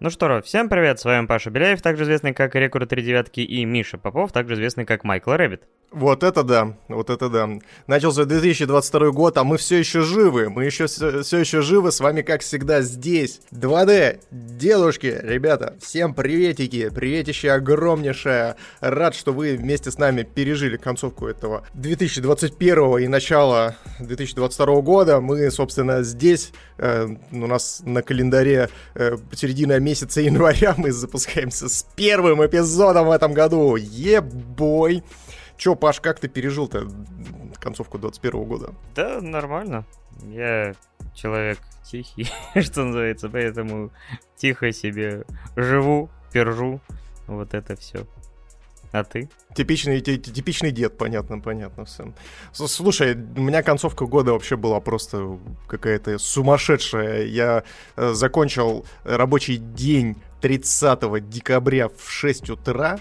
Ну что, всем привет, с вами Паша Беляев, также известный как Рекорд 3 девятки, и Миша Попов, также известный как Michael Rabbit. Вот это да, вот это да. Начался 2022 год, а мы все еще живы. Мы еще все еще живы. С вами, как всегда, здесь. 2D, дедушки, ребята, всем приветики. Приветище огромнейшее. Рад, что вы вместе с нами пережили концовку этого 2021 и начало 2022 года. Мы, собственно, здесь. Э, у нас на календаре э, середина месяца января. Мы запускаемся с первым эпизодом в этом году. Ебой! Че, Паш, как ты пережил-то концовку 21 года? Да, нормально. Я человек тихий, что называется, поэтому тихо себе живу, пержу, вот это все. А ты? Типичный, типичный дед, понятно, понятно все. Слушай, у меня концовка года вообще была просто какая-то сумасшедшая. Я э, закончил рабочий день 30 декабря в 6 утра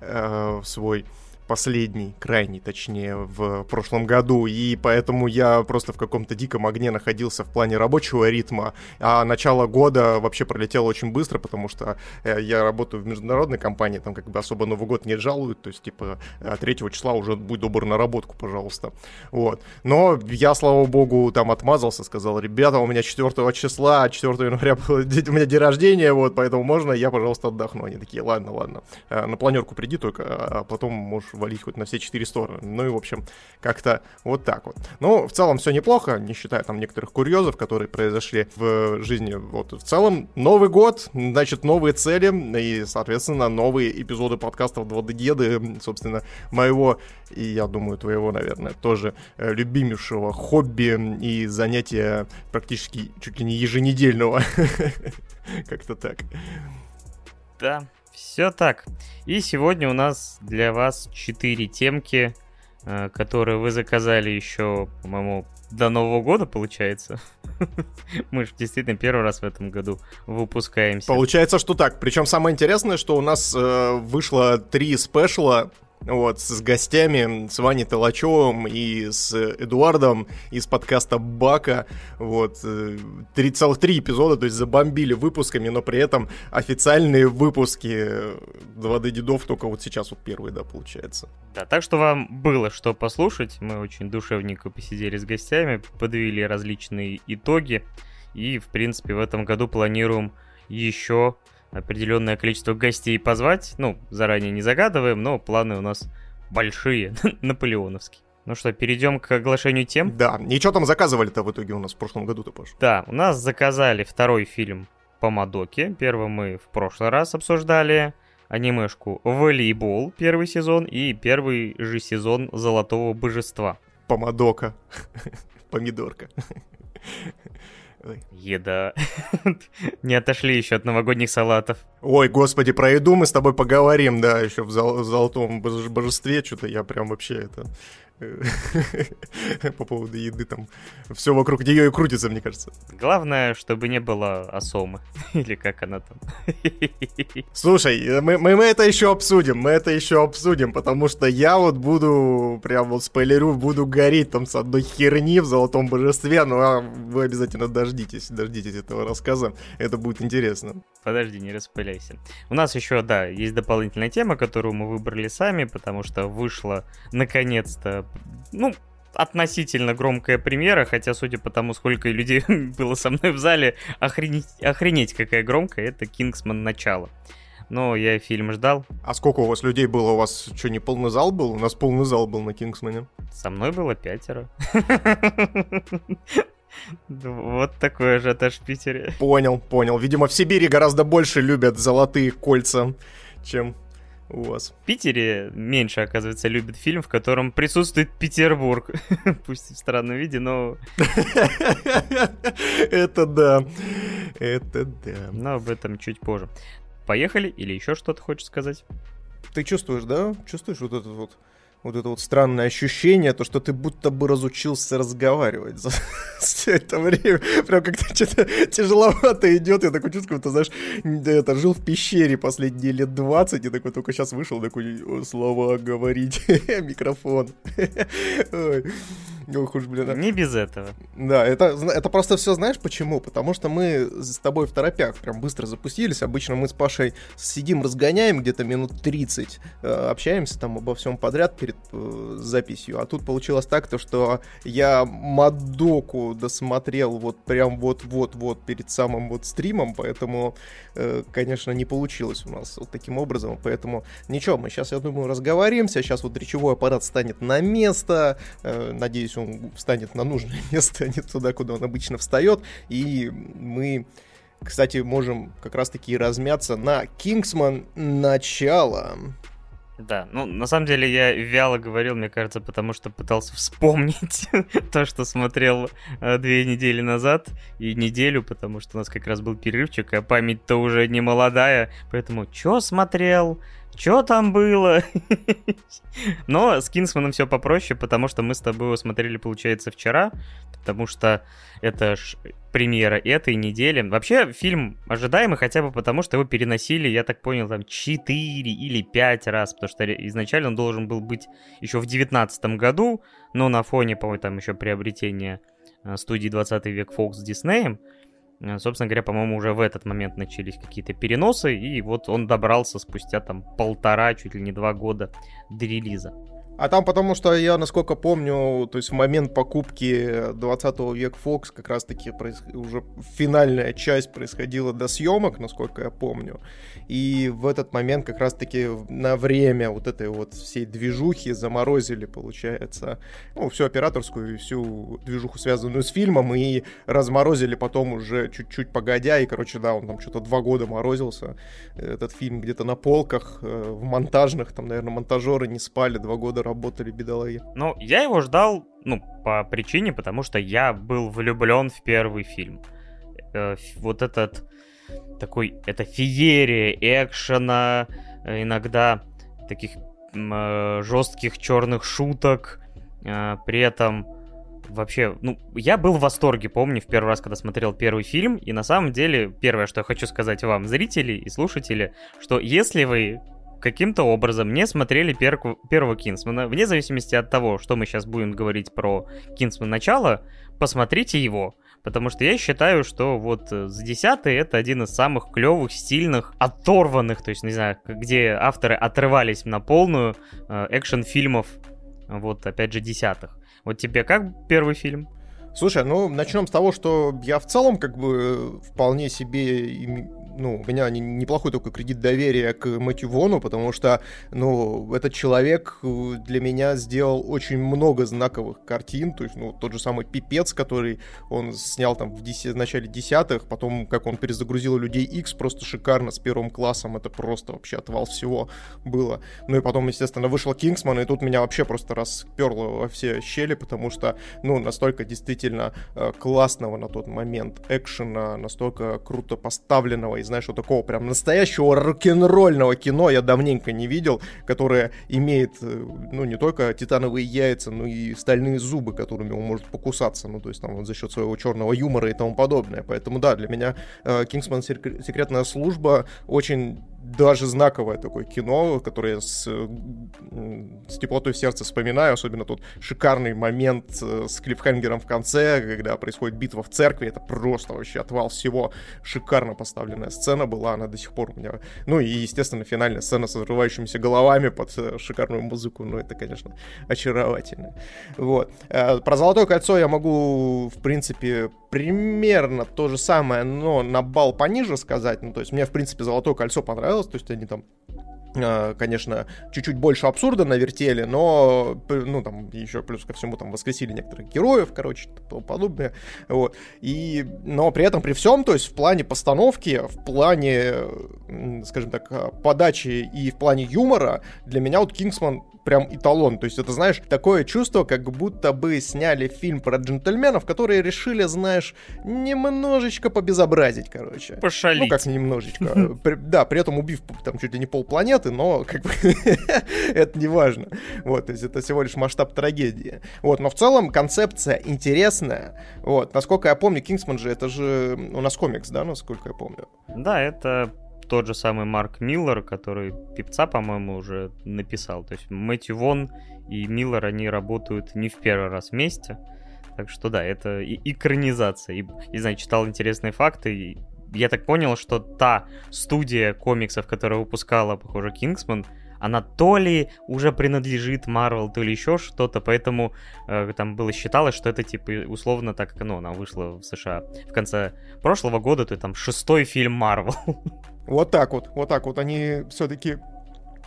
э, свой последний, крайний, точнее, в прошлом году, и поэтому я просто в каком-то диком огне находился в плане рабочего ритма, а начало года вообще пролетело очень быстро, потому что э, я работаю в международной компании, там как бы особо Новый год не жалуют, то есть, типа, 3 э, числа уже будь добр на работку, пожалуйста, вот. Но я, слава богу, там отмазался, сказал, ребята, у меня 4 числа, 4 января у меня день рождения, вот, поэтому можно я, пожалуйста, отдохну. Они такие, ладно, ладно, э, на планерку приди только, а потом можешь валить хоть на все четыре стороны. Ну и, в общем, как-то вот так вот. Ну, в целом все неплохо, не считая там некоторых курьезов, которые произошли в жизни. Вот в целом Новый год, значит, новые цели и, соответственно, новые эпизоды подкастов 2D Деды, собственно, моего и, я думаю, твоего, наверное, тоже э, любимейшего хобби и занятия практически чуть ли не еженедельного. Как-то так. Да, все так. И сегодня у нас для вас 4 темки, э, которые вы заказали еще, по-моему, до Нового года, получается. Мы же действительно первый раз в этом году выпускаемся. Получается, что так. Причем самое интересное, что у нас э, вышло три спешла вот, с гостями, с Ваней Толачевым и с Эдуардом из подкаста Бака, вот, три целых три эпизода, то есть забомбили выпусками, но при этом официальные выпуски 2D дедов только вот сейчас вот первые, да, получается. Да, так что вам было что послушать, мы очень душевненько посидели с гостями, подвели различные итоги, и, в принципе, в этом году планируем еще определенное количество гостей позвать. Ну, заранее не загадываем, но планы у нас большие, наполеоновские. Ну что, перейдем к оглашению тем? Да, и что там заказывали-то в итоге у нас в прошлом году-то, Паш? Да, у нас заказали второй фильм по Мадоке. Первый мы в прошлый раз обсуждали анимешку «Волейбол» первый сезон и первый же сезон «Золотого божества». Помадока. Помидорка. Ой. Еда. Не отошли еще от новогодних салатов. Ой, господи, про еду мы с тобой поговорим, да, еще в, зол- в золотом божестве, что-то я прям вообще это по поводу еды там. Все вокруг нее и крутится, мне кажется. Главное, чтобы не было осомы. Или как она там. Слушай, мы, мы, мы это еще обсудим, мы это еще обсудим, потому что я вот буду, прям вот спойлерю, буду гореть там с одной херни в Золотом Божестве, ну а вы обязательно дождитесь, дождитесь этого рассказа, это будет интересно. Подожди, не распыляйся. У нас еще, да, есть дополнительная тема, которую мы выбрали сами, потому что вышла наконец-то ну, относительно громкая премьера, хотя, судя по тому, сколько людей было со мной в зале, охренеть, охренеть какая громкая, это «Кингсман. Начало». Но я фильм ждал. А сколько у вас людей было? У вас что, не полный зал был? У нас полный зал был на «Кингсмане». Со мной было пятеро. Вот такой ажиотаж в Питере. Понял, понял. Видимо, в Сибири гораздо больше любят золотые кольца, чем у вас. В Питере меньше, оказывается, любят фильм, в котором присутствует Петербург. Пусть в странном виде, но... Это да. Это да. Но об этом чуть позже. Поехали или еще что-то хочешь сказать? Ты чувствуешь, да? Чувствуешь вот этот вот вот это вот странное ощущение, то, что ты будто бы разучился разговаривать за все это время. Прям как-то что-то тяжеловато идет. Я такой чувствую, ты знаешь, это жил в пещере последние лет 20, и такой только сейчас вышел, такой, слова говорить, микрофон. Ох уж, блин. Не без этого. Да, это, это просто все знаешь почему? Потому что мы с тобой в торопях прям быстро запустились. Обычно мы с Пашей сидим, разгоняем где-то минут 30, э, общаемся там обо всем подряд перед э, записью. А тут получилось так, то, что я Мадоку досмотрел вот прям вот-вот-вот перед самым вот стримом, поэтому, э, конечно, не получилось у нас вот таким образом. Поэтому ничего, мы сейчас, я думаю, разговоримся. Сейчас вот речевой аппарат станет на место. Э, надеюсь, он встанет на нужное место, а не туда, куда он обычно встает. И мы кстати, можем как раз-таки размяться на Кингсман начало. Да, ну, на самом деле я вяло говорил, мне кажется, потому что пытался вспомнить то, что смотрел э, две недели назад и неделю, потому что у нас как раз был перерывчик, а память-то уже не молодая, поэтому что смотрел, что там было? Но с Кингсманом все попроще, потому что мы с тобой его смотрели, получается, вчера, потому что это ж премьера этой недели. Вообще, фильм ожидаемый хотя бы потому, что его переносили, я так понял, там 4 или 5 раз, потому что изначально он должен был быть еще в 2019 году, но на фоне, по-моему, там еще приобретения э, студии 20 век Fox с Диснеем, собственно говоря, по-моему, уже в этот момент начались какие-то переносы, и вот он добрался спустя там полтора, чуть ли не два года до релиза. А там потому что я, насколько помню, то есть в момент покупки 20 век Fox как раз-таки проис... уже финальная часть происходила до съемок, насколько я помню. И в этот момент как раз-таки на время вот этой вот всей движухи заморозили, получается, ну, всю операторскую и всю движуху, связанную с фильмом, и разморозили потом уже чуть-чуть погодя, и, короче, да, он там что-то два года морозился, этот фильм где-то на полках, э, в монтажных, там, наверное, монтажеры не спали, два года работали, бедолаги. Ну, я его ждал, ну, по причине, потому что я был влюблен в первый фильм. Э, вот этот такой, это феерия экшена, э, иногда таких э, жестких черных шуток, э, при этом вообще, ну, я был в восторге, помню, в первый раз, когда смотрел первый фильм, и на самом деле, первое, что я хочу сказать вам, зрители и слушатели, что если вы каким-то образом не смотрели пер первого Кинсмана, вне зависимости от того, что мы сейчас будем говорить про Кинсман начало, посмотрите его. Потому что я считаю, что вот с э, 10 это один из самых клевых, стильных, оторванных, то есть, не знаю, где авторы отрывались на полную э, экшен-фильмов, вот, опять же, десятых. Вот тебе как первый фильм? Слушай, ну начнем с того, что я в целом как бы вполне себе ну, у меня неплохой такой кредит доверия к Мэтью Вону, потому что, ну, этот человек э, для меня сделал очень много знаковых картин, то есть, ну, тот же самый «Пипец», который он снял там в, 10, в начале десятых, потом, как он перезагрузил «Людей X просто шикарно, с первым классом, это просто вообще отвал всего было. Ну и потом, естественно, вышел «Кингсман», и тут меня вообще просто расперло во все щели, потому что, ну, настолько действительно э, классного на тот момент экшена, настолько круто поставленного и, знаешь, вот такого прям настоящего рок-н-ролльного кино я давненько не видел, которое имеет, э, ну, не только титановые яйца, но и стальные зубы, которыми он может покусаться, ну, то есть там вот за счет своего черного юмора и тому подобное. Поэтому, да, для меня «Кингсман. Э, секретная служба» очень даже знаковое такое кино, которое с, с теплотой в сердце вспоминаю, особенно тут шикарный момент э, с клиффхенгером в конце, когда происходит битва в церкви, это просто вообще отвал всего, шикарно поставленная сцена была, она до сих пор у меня, ну и, естественно, финальная сцена с взрывающимися головами под э, шикарную музыку, ну это, конечно, очаровательно. Вот. Э, про «Золотое кольцо» я могу, в принципе, примерно то же самое, но на бал пониже сказать, ну то есть мне, в принципе, «Золотое кольцо» понравилось, понравилось, то есть они там конечно, чуть-чуть больше абсурда навертели, но, ну, там, еще плюс ко всему, там, воскресили некоторых героев, короче, тому подобное, вот, и, но при этом, при всем, то есть в плане постановки, в плане, скажем так, подачи и в плане юмора, для меня вот Кингсман прям эталон. То есть это, знаешь, такое чувство, как будто бы сняли фильм про джентльменов, которые решили, знаешь, немножечко побезобразить, короче. Пошалить. Ну, как немножечко. Да, при этом убив там чуть ли не полпланеты, но как бы это не важно. Вот, то есть это всего лишь масштаб трагедии. Вот, но в целом концепция интересная. Вот, насколько я помню, Кингсман же, это же у нас комикс, да, насколько я помню? Да, это тот же самый Марк Миллер, который пипца, по-моему, уже написал. То есть Мэтью Вон и Миллер, они работают не в первый раз вместе. Так что да, это и экранизация. И, не знаю, читал интересные факты. И я так понял, что та студия комиксов, которая выпускала, похоже, Кингсман, она то ли уже принадлежит Марвел, то ли еще что-то, поэтому э, там было считалось, что это типа условно так, ну, она вышла в США в конце прошлого года, то там шестой фильм Марвел. Вот так вот, вот так вот они все-таки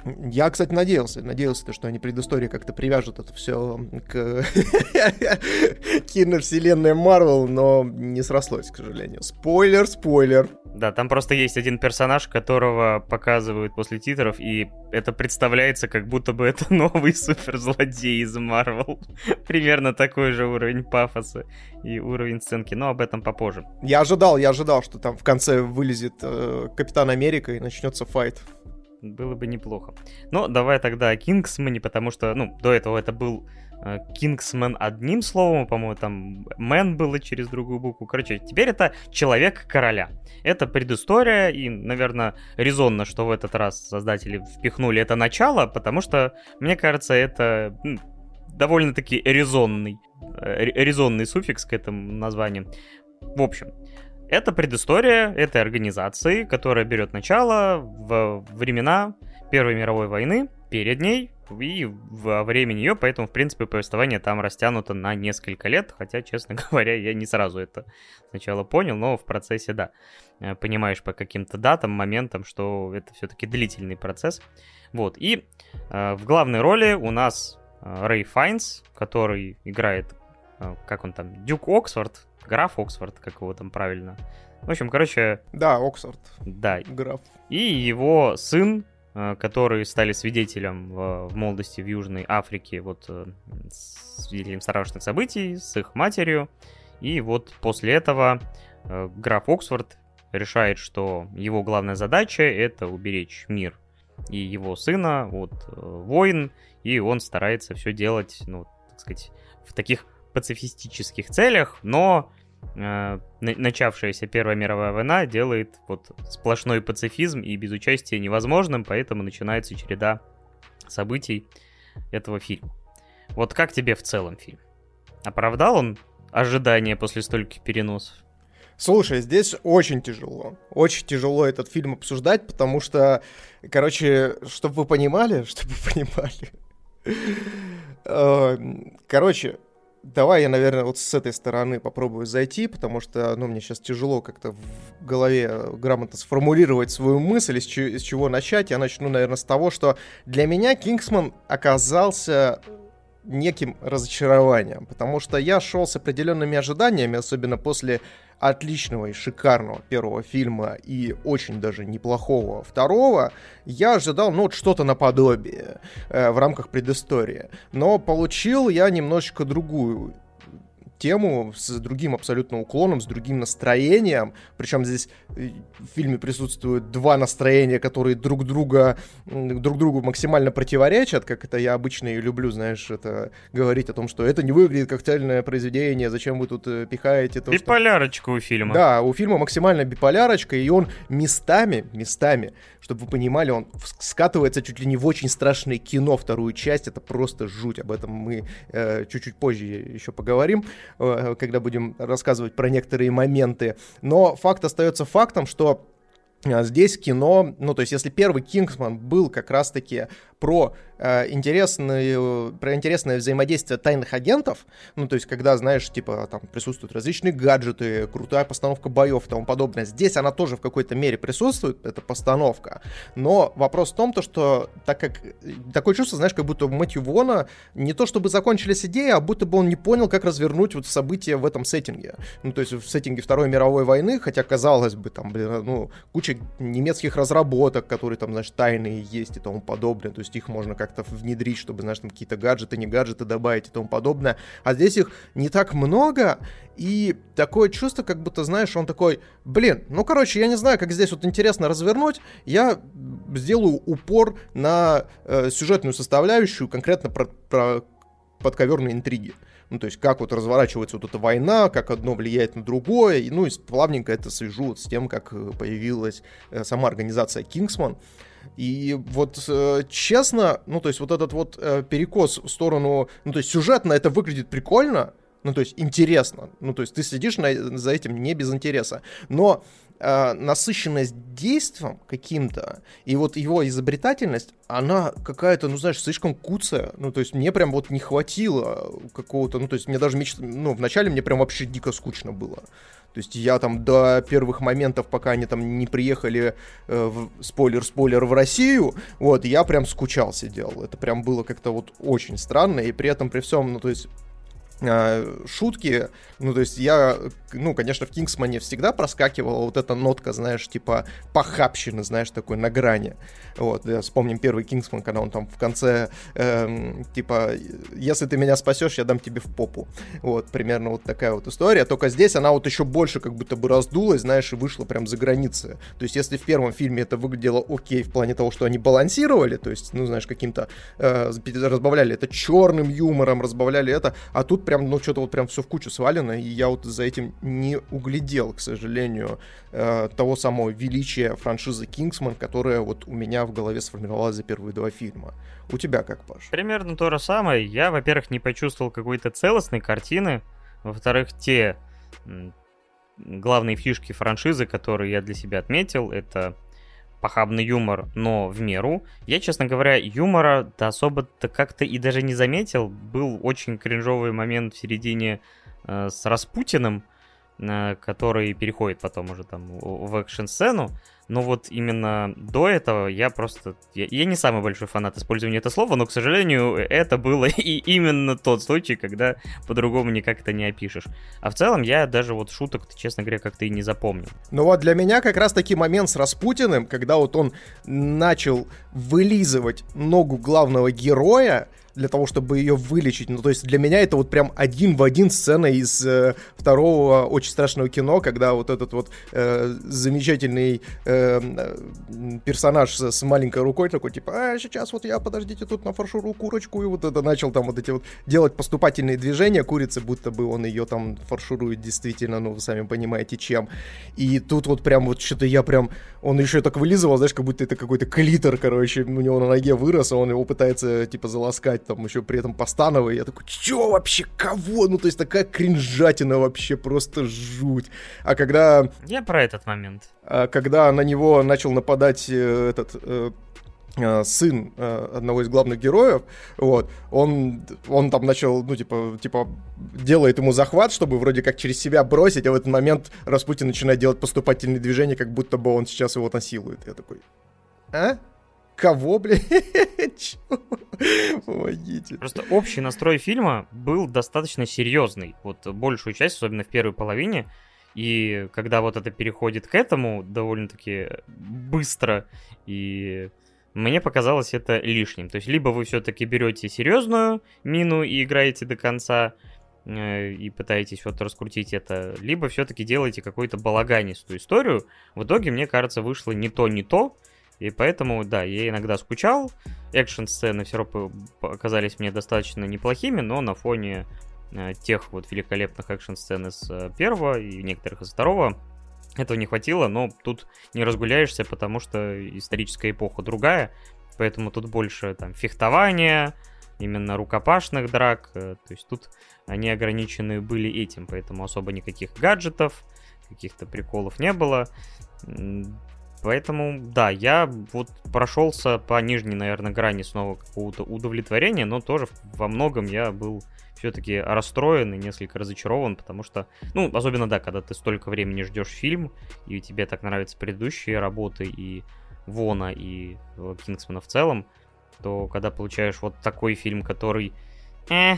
я, кстати, надеялся, надеялся, что они предыстории как-то привяжут это все к киновселенной Марвел, но не срослось, к сожалению. Спойлер, спойлер. Да, там просто есть один персонаж, которого показывают после титров, и это представляется, как будто бы это новый суперзлодей из Марвел. Примерно такой же уровень пафоса и уровень сценки, но об этом попозже. Я ожидал, я ожидал, что там в конце вылезет э, Капитан Америка и начнется fight было бы неплохо. Но давай тогда о Кингсмане, потому что, ну, до этого это был э, Кингсмен одним словом, по-моему, там man было через другую букву. Короче, теперь это Человек Короля. Это предыстория, и, наверное, резонно, что в этот раз создатели впихнули это начало, потому что, мне кажется, это ну, довольно-таки резонный, э, резонный суффикс к этому названию. В общем, это предыстория этой организации, которая берет начало в времена Первой мировой войны, перед ней и во время нее, поэтому, в принципе, повествование там растянуто на несколько лет, хотя, честно говоря, я не сразу это сначала понял, но в процессе, да, э, понимаешь по каким-то датам, моментам, что это все-таки длительный процесс. Вот, и э, в главной роли у нас э, Рэй Файнс, который играет, как он там, Дюк Оксфорд, граф Оксфорд, как его там правильно. В общем, короче... Да, Оксфорд. Да. Граф. И его сын, э, который стали свидетелем в, в молодости в Южной Африке, вот э, свидетелем страшных событий с их матерью. И вот после этого э, граф Оксфорд решает, что его главная задача это уберечь мир и его сына от войн, и он старается все делать, ну, так сказать, в таких пацифистических целях, но э, начавшаяся Первая мировая война делает вот сплошной пацифизм и без участия невозможным, поэтому начинается череда событий этого фильма. Вот как тебе в целом фильм? Оправдал он ожидания после стольких переносов? Слушай, здесь очень тяжело. Очень тяжело этот фильм обсуждать, потому что, короче, чтобы вы понимали, чтобы вы понимали. Э, короче, Давай я, наверное, вот с этой стороны попробую зайти, потому что, ну, мне сейчас тяжело как-то в голове грамотно сформулировать свою мысль, из, из чего начать. Я начну, наверное, с того, что для меня Кингсман оказался неким разочарованием, потому что я шел с определенными ожиданиями, особенно после отличного и шикарного первого фильма и очень даже неплохого второго, я ожидал, ну, вот что-то наподобие э, в рамках предыстории. Но получил я немножечко другую тему с другим абсолютно уклоном, с другим настроением. Причем здесь э, в фильме присутствуют два настроения, которые друг друга друг другу максимально противоречат, как это я обычно и люблю, знаешь, это говорить о том, что это не выглядит как цельное произведение, зачем вы тут э, пихаете то, Биполярочка что... у фильма. Да, у фильма максимально биполярочка, и он местами, местами чтобы вы понимали, он скатывается чуть ли не в очень страшное кино, вторую часть, это просто жуть, об этом мы э, чуть-чуть позже еще поговорим, когда будем рассказывать про некоторые моменты, но факт остается фактом, что э, Здесь кино, ну то есть если первый Кингсман был как раз-таки про э, интересное, про интересное взаимодействие тайных агентов, ну, то есть, когда, знаешь, типа, там присутствуют различные гаджеты, крутая постановка боев и тому подобное. Здесь она тоже в какой-то мере присутствует, эта постановка, но вопрос в том, то, что так как такое чувство, знаешь, как будто у Мэтью Вона не то чтобы закончились идеи, а будто бы он не понял, как развернуть вот события в этом сеттинге. Ну, то есть в сеттинге Второй мировой войны, хотя, казалось бы, там, блин, ну, куча немецких разработок, которые там, знаешь, тайные есть и тому подобное, то есть их можно как-то внедрить, чтобы, знаешь, там какие-то гаджеты, не гаджеты добавить и тому подобное. А здесь их не так много, и такое чувство, как будто, знаешь, он такой, блин, ну, короче, я не знаю, как здесь вот интересно развернуть, я сделаю упор на э, сюжетную составляющую, конкретно про, про подковерные интриги. Ну, то есть, как вот разворачивается вот эта война, как одно влияет на другое, и, ну, и плавненько это свяжу вот с тем, как э, появилась э, сама организация Kingsman. И вот э, честно, ну, то есть, вот этот вот э, перекос в сторону, ну, то есть, сюжетно это выглядит прикольно, ну, то есть, интересно. Ну, то есть, ты следишь на, за этим не без интереса. Но э, насыщенность действием каким-то, и вот его изобретательность, она какая-то, ну, знаешь, слишком куцая. Ну, то есть мне прям вот не хватило какого-то, ну, то есть мне даже мечта, ну, вначале мне прям вообще дико скучно было. То есть я там до первых моментов, пока они там не приехали, э, в, спойлер-спойлер, в Россию, вот, я прям скучал сидел. Это прям было как-то вот очень странно, и при этом, при всем, ну, то есть шутки, ну, то есть я, ну, конечно, в Кингсмане всегда проскакивала вот эта нотка, знаешь, типа похабщины, знаешь, такой на грани. Вот, я вспомним первый Кингсман, когда он там в конце, эм, типа, если ты меня спасешь, я дам тебе в попу. Вот, примерно вот такая вот история. Только здесь она вот еще больше как будто бы раздулась, знаешь, и вышла прям за границы. То есть если в первом фильме это выглядело окей в плане того, что они балансировали, то есть, ну, знаешь, каким-то, э, разбавляли это черным юмором, разбавляли это, а тут прям, ну, что-то вот прям все в кучу свалено, и я вот за этим не углядел, к сожалению, э, того самого величия франшизы Кингсман, которая вот у меня в голове сформировалась за первые два фильма. У тебя как, Паш? Примерно то же самое. Я, во-первых, не почувствовал какой-то целостной картины, во-вторых, те главные фишки франшизы, которые я для себя отметил, это похабный юмор, но в меру. Я, честно говоря, юмора-то особо-то как-то и даже не заметил. Был очень кринжовый момент в середине э, с Распутиным, э, который переходит потом уже там в экшн-сцену. Но вот именно до этого я просто... Я, я не самый большой фанат использования этого слова, но, к сожалению, это было и именно тот случай, когда по-другому никак это не опишешь. А в целом я даже вот шуток, честно говоря, как-то и не запомнил. Ну вот для меня как раз таки момент с Распутиным, когда вот он начал вылизывать ногу главного героя, для того, чтобы ее вылечить. Ну, то есть для меня это вот прям один в один сцена из э, второго очень страшного кино, когда вот этот вот э, замечательный э, персонаж с, с маленькой рукой такой, типа, а, сейчас вот я, подождите, тут на фаршуру курочку, и вот это начал там вот эти вот делать поступательные движения курицы, будто бы он ее там фарширует действительно, ну, вы сами понимаете, чем. И тут вот прям вот что-то я прям, он еще так вылизывал, знаешь, как будто это какой-то клитор, короче, у него на ноге вырос, а он его пытается, типа, заласкать там еще при этом постановый. Я такой, чё вообще, кого? Ну, то есть такая кринжатина вообще, просто жуть. А когда... Я про этот момент. А когда на него начал нападать э, этот... Э, э, сын одного из главных героев, вот, он, он там начал, ну, типа, типа, делает ему захват, чтобы вроде как через себя бросить, а в этот момент Распутин начинает делать поступательные движения, как будто бы он сейчас его насилует. Я такой, а? Кого, блядь? Помогите. Просто общий настрой фильма был достаточно серьезный. Вот большую часть, особенно в первой половине. И когда вот это переходит к этому довольно-таки быстро, и мне показалось это лишним. То есть либо вы все-таки берете серьезную мину и играете до конца, э, и пытаетесь вот раскрутить это, либо все-таки делаете какую-то балаганистую историю. В итоге, мне кажется, вышло не то, не то, и поэтому, да, я иногда скучал. Экшн-сцены все равно оказались мне достаточно неплохими, но на фоне э, тех вот великолепных экшн-сцен из э, первого и некоторых из второго этого не хватило, но тут не разгуляешься, потому что историческая эпоха другая, поэтому тут больше там фехтования, именно рукопашных драк, э, то есть тут они ограничены были этим, поэтому особо никаких гаджетов, каких-то приколов не было. Поэтому, да, я вот прошелся по нижней, наверное, грани снова какого-то удовлетворения, но тоже во многом я был все-таки расстроен и несколько разочарован, потому что, ну, особенно, да, когда ты столько времени ждешь фильм, и тебе так нравятся предыдущие работы и Вона, и Кингсмана в целом, то когда получаешь вот такой фильм, который, э,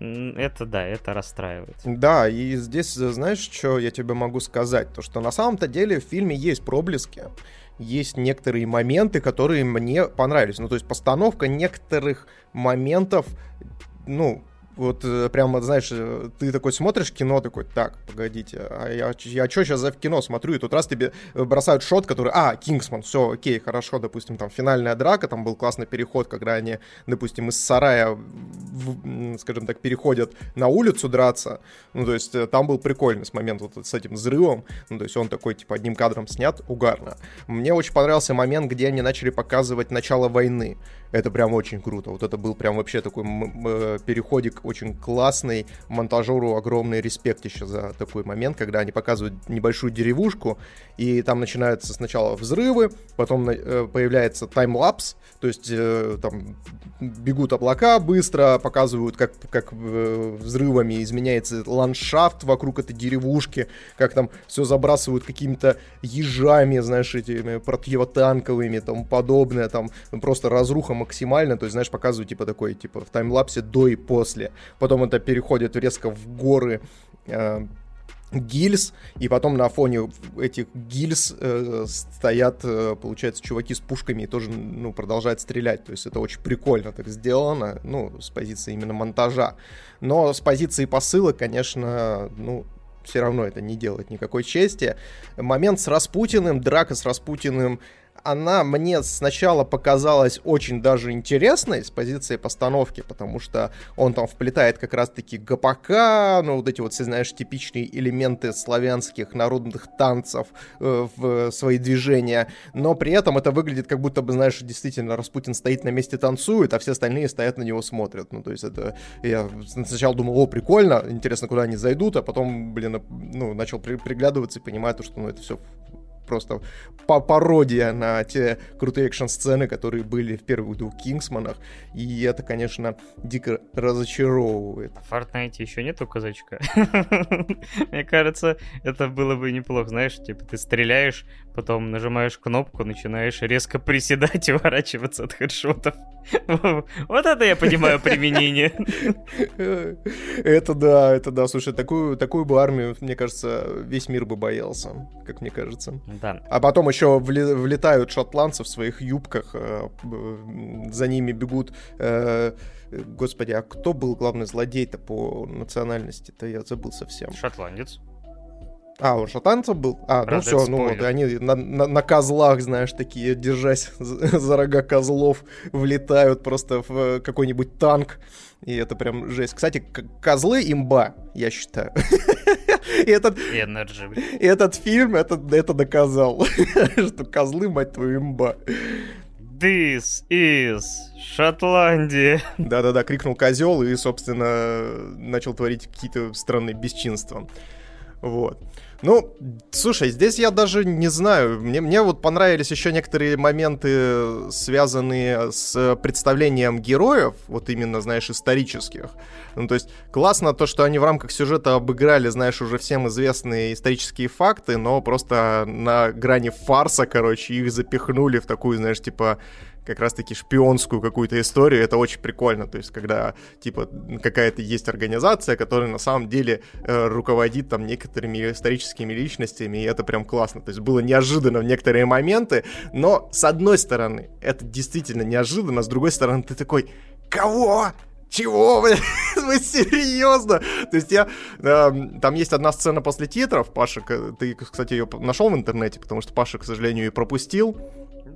это да, это расстраивает. Да, и здесь, знаешь, что я тебе могу сказать? То, что на самом-то деле в фильме есть проблески, есть некоторые моменты, которые мне понравились. Ну, то есть постановка некоторых моментов, ну, вот э, прямо, знаешь, э, ты такой смотришь кино, такой, так, погодите, а я, я что сейчас за кино смотрю, и тут раз тебе бросают шот, который, а, Кингсман, все, окей, хорошо, допустим, там финальная драка, там был классный переход, когда они, допустим, из сарая, в, скажем так, переходят на улицу драться, ну, то есть там был прикольный с момент вот с этим взрывом, ну, то есть он такой, типа, одним кадром снят, угарно. Мне очень понравился момент, где они начали показывать начало войны, это прям очень круто. Вот это был прям вообще такой переходик очень классный. Монтажеру огромный респект еще за такой момент, когда они показывают небольшую деревушку, и там начинаются сначала взрывы, потом э, появляется таймлапс, то есть э, там бегут облака быстро, показывают, как, как э, взрывами изменяется ландшафт вокруг этой деревушки, как там все забрасывают какими-то ежами, знаешь, этими противотанковыми, тому подобное, там просто разруха максимально, то есть, знаешь, показывают, типа, такой, типа, в таймлапсе до и после. Потом это переходит резко в горы, э, гильз, и потом на фоне этих гильз э, стоят, э, получается, чуваки с пушками и тоже, ну, продолжают стрелять. То есть это очень прикольно так сделано, ну, с позиции именно монтажа. Но с позиции посыла, конечно, ну, все равно это не делает никакой чести. Момент с Распутиным, драка с Распутиным она мне сначала показалась очень даже интересной с позиции постановки, потому что он там вплетает как раз-таки ГПК, ну вот эти вот, знаешь, типичные элементы славянских народных танцев э, в свои движения, но при этом это выглядит как будто бы, знаешь, действительно Распутин стоит на месте танцует, а все остальные стоят на него смотрят. Ну, то есть это... Я сначала думал, о, прикольно, интересно, куда они зайдут, а потом, блин, ну, начал при приглядываться и понимаю, то, что ну, это все просто по пародия на те крутые экшн-сцены, которые были в первых двух Кингсманах. И это, конечно, дико разочаровывает. В Fortnite еще нету казачка. Мне кажется, это было бы неплохо. Знаешь, типа ты стреляешь, потом нажимаешь кнопку, начинаешь резко приседать и уворачиваться от хедшотов. Вот это я понимаю применение. Это да, это да. Слушай, такую, такую бы армию, мне кажется, весь мир бы боялся, как мне кажется. Да. А потом еще влетают шотландцы в своих юбках, э, за ними бегут... Э, господи, а кто был главный злодей-то по национальности-то? Я забыл совсем. Шотландец. А, он шотландцем был? А, ну все, ну вот, они на, на, на козлах, знаешь, такие, держась за, за рога козлов, влетают просто в э, какой-нибудь танк. И это прям жесть. Кстати, козлы имба, я считаю. И этот, Energy. И этот фильм это, это доказал, что козлы, мать твою, имба. This is Шотландия. Да-да-да, крикнул козел и, собственно, начал творить какие-то странные бесчинства. Вот. Ну, слушай, здесь я даже не знаю. Мне, мне вот понравились еще некоторые моменты, связанные с представлением героев, вот именно, знаешь, исторических. Ну, то есть классно то, что они в рамках сюжета обыграли, знаешь, уже всем известные исторические факты, но просто на грани фарса, короче, их запихнули в такую, знаешь, типа как раз-таки шпионскую какую-то историю, это очень прикольно, то есть когда, типа, какая-то есть организация, которая на самом деле э, руководит там некоторыми историческими личностями, и это прям классно, то есть было неожиданно в некоторые моменты, но с одной стороны, это действительно неожиданно, с другой стороны, ты такой, кого? Чего, вы? вы серьезно? То есть я... Э, там есть одна сцена после титров, Паша, ты, кстати, ее нашел в интернете, потому что Паша, к сожалению, ее пропустил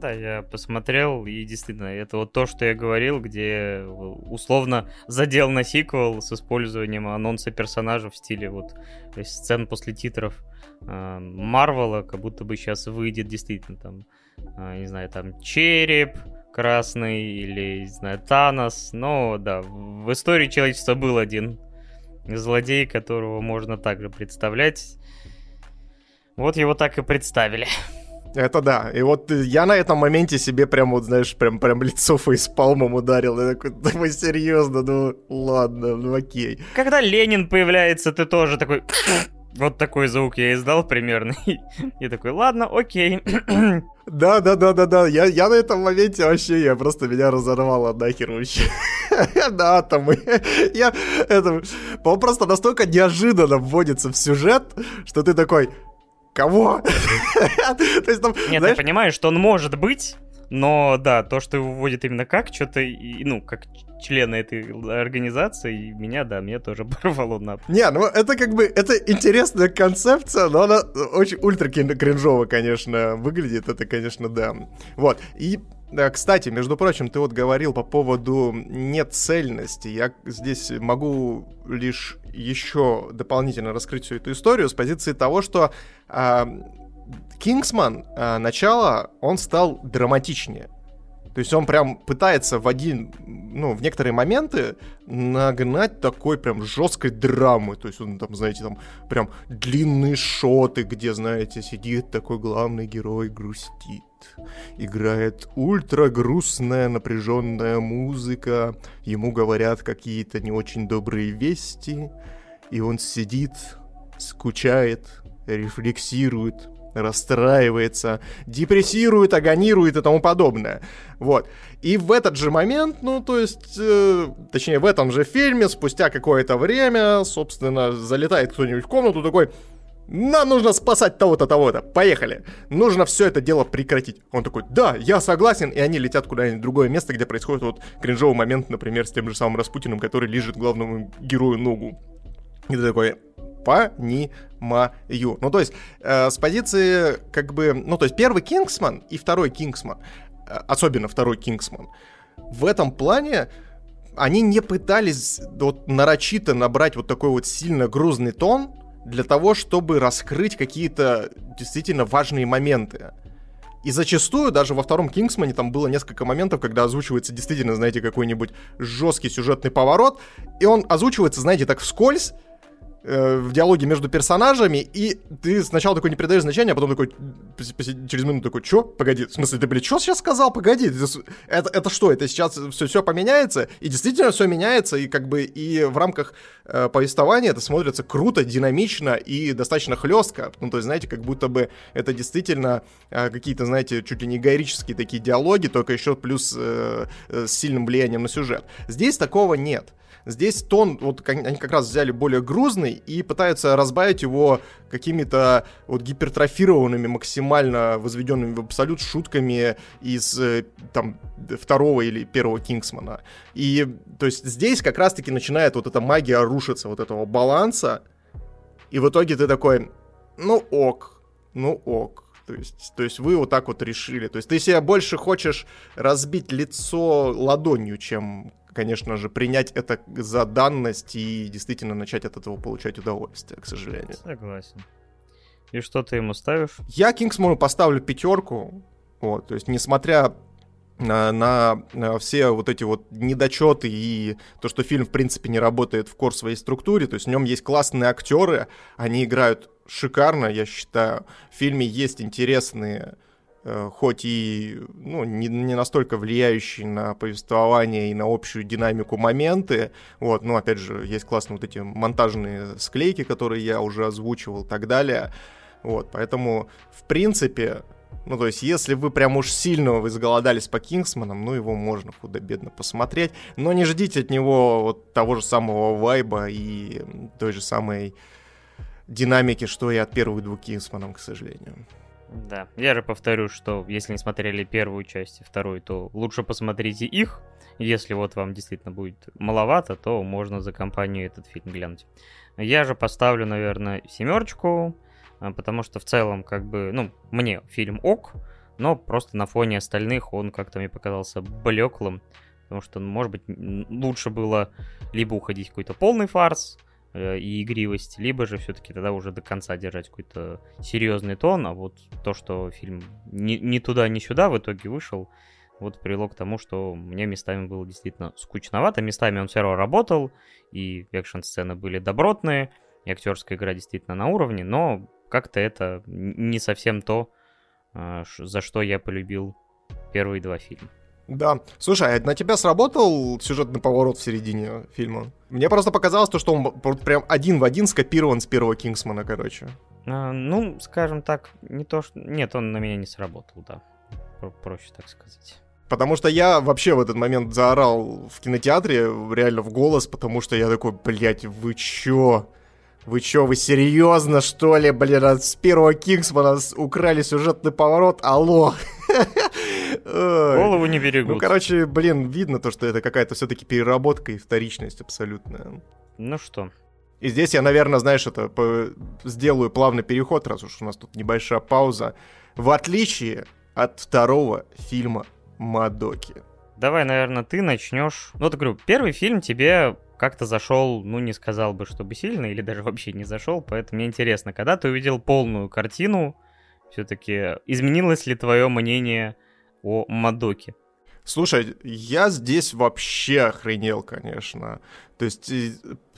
да, я посмотрел, и действительно, это вот то, что я говорил, где условно задел на сиквел с использованием анонса персонажа в стиле вот сцен после титров а, Марвела, как будто бы сейчас выйдет действительно там, не знаю, там череп, красный или, не знаю, Танос. Но да, в истории человечества был один злодей, которого можно также представлять. Вот его так и представили. Это да. И вот я на этом моменте себе прям, вот, знаешь, прям, прям лицо фейспалмом ударил. Я такой, да вы серьезно? Ну, ладно, ну окей. Когда Ленин появляется, ты тоже такой... Вот такой звук я издал примерно. И такой, ладно, окей. Да, да, да, да, да. Я, я на этом моменте вообще, я просто меня разорвало нахер вообще. Да, атомы. Я, это, он просто настолько неожиданно вводится в сюжет, что ты такой, Кого? То есть, там, Нет, знаешь... ты понимаешь, что он может быть, Но да, то, что его вводит именно как что-то, ну, как члена этой организации, меня, да, меня тоже порвало на... Не, ну это как бы, это интересная концепция, но она очень ультра кринжово, конечно, выглядит, это, конечно, да. Вот, и кстати, между прочим, ты вот говорил по поводу нецельности. Я здесь могу лишь еще дополнительно раскрыть всю эту историю с позиции того, что э, Кингсман, э, начало, он стал драматичнее. То есть он прям пытается в один, ну, в некоторые моменты нагнать такой прям жесткой драмы. То есть он там, знаете, там прям длинные шоты, где, знаете, сидит такой главный герой, грустит. Играет ультра грустная, напряженная музыка. Ему говорят какие-то не очень добрые вести. И он сидит, скучает, рефлексирует, расстраивается, депрессирует, агонирует и тому подобное. Вот. И в этот же момент, ну, то есть, э, точнее, в этом же фильме, спустя какое-то время, собственно, залетает кто-нибудь в комнату такой, нам нужно спасать того-то, того-то. Поехали. Нужно все это дело прекратить. Он такой, да, я согласен. И они летят куда-нибудь в другое место, где происходит вот кринжовый момент, например, с тем же самым Распутиным, который лежит главному герою ногу. И ты такой, понимаю. Ну, то есть, э, с позиции, как бы, ну, то есть, первый Кингсман и второй Кингсман, э, особенно второй Кингсман, в этом плане они не пытались вот нарочито набрать вот такой вот сильно грузный тон для того, чтобы раскрыть какие-то действительно важные моменты. И зачастую, даже во втором Кингсмане, там было несколько моментов, когда озвучивается действительно, знаете, какой-нибудь жесткий сюжетный поворот, и он озвучивается, знаете, так вскользь, Э, в диалоге между персонажами, и ты сначала такой не придаешь значения, а потом такой через минуту такой, чё? Погоди, в смысле, ты, блядь, что сейчас сказал? Погоди, это, это что? Это сейчас все, все поменяется? И действительно все меняется, и как бы и в рамках э, повествования это смотрится круто, динамично и достаточно хлестко. Ну, то есть, знаете, как будто бы это действительно э, какие-то, знаете, чуть ли не гаерические такие диалоги, только еще плюс э, э, с сильным влиянием на сюжет. Здесь такого нет. Здесь тон, вот они как раз взяли более грузный и пытаются разбавить его какими-то вот гипертрофированными, максимально возведенными в абсолют шутками из э, там второго или первого Кингсмана. И то есть здесь как раз-таки начинает вот эта магия рушиться, вот этого баланса, и в итоге ты такой, ну ок, ну ок. То есть, то есть вы вот так вот решили. То есть ты себе больше хочешь разбить лицо ладонью, чем конечно же, принять это за данность и действительно начать от этого получать удовольствие, к сожалению. Согласен. И что ты ему ставишь? Я Кингсману поставлю пятерку. Вот, то есть, несмотря на, на, все вот эти вот недочеты и то, что фильм, в принципе, не работает в кор своей структуре, то есть в нем есть классные актеры, они играют шикарно, я считаю. В фильме есть интересные хоть и ну, не, не настолько влияющие на повествование и на общую динамику моменты, вот, но опять же, есть классные вот эти монтажные склейки, которые я уже озвучивал и так далее, вот, поэтому, в принципе, ну, то есть, если вы прям уж сильно вы изголодались по Кингсманам, ну, его можно худо-бедно посмотреть, но не ждите от него вот того же самого вайба и той же самой динамики, что и от первых двух Кингсманов, к сожалению. Да, я же повторю, что если не смотрели первую часть и вторую, то лучше посмотрите их. Если вот вам действительно будет маловато, то можно за компанию этот фильм глянуть. Я же поставлю, наверное, семерочку, а, потому что в целом, как бы, ну, мне фильм ок, но просто на фоне остальных он как-то мне показался блеклым, потому что, может быть, лучше было либо уходить в какой-то полный фарс, и игривость, либо же все-таки тогда уже до конца держать какой-то серьезный тон, а вот то, что фильм ни, ни туда, ни сюда в итоге вышел, вот привело к тому, что мне местами было действительно скучновато, местами он все равно работал, и экшн-сцены были добротные, и актерская игра действительно на уровне, но как-то это не совсем то, э, за что я полюбил первые два фильма. Да. Слушай, а на тебя сработал сюжетный поворот в середине фильма? Мне просто показалось то, что он прям один в один скопирован с первого Кингсмана, короче. А, ну, скажем так, не то, что... Нет, он на меня не сработал, да. Про проще так сказать. Потому что я вообще в этот момент заорал в кинотеатре, реально в голос, потому что я такой, блядь, вы чё? Вы чё, вы серьезно, что ли, блин, с первого Кингсмана украли сюжетный поворот? Алло! Голову не берегут. Ну, короче, блин, видно то, что это какая-то все-таки переработка и вторичность абсолютная. Ну что, и здесь я, наверное, знаешь, это по... сделаю плавный переход, раз уж у нас тут небольшая пауза. В отличие от второго фильма Мадоки. Давай, наверное, ты начнешь. Ну, вот говорю, первый фильм тебе как-то зашел, ну, не сказал бы, чтобы сильно, или даже вообще не зашел, поэтому мне интересно, когда ты увидел полную картину, все-таки изменилось ли твое мнение о Мадоке? Слушай, я здесь вообще охренел, конечно. То есть,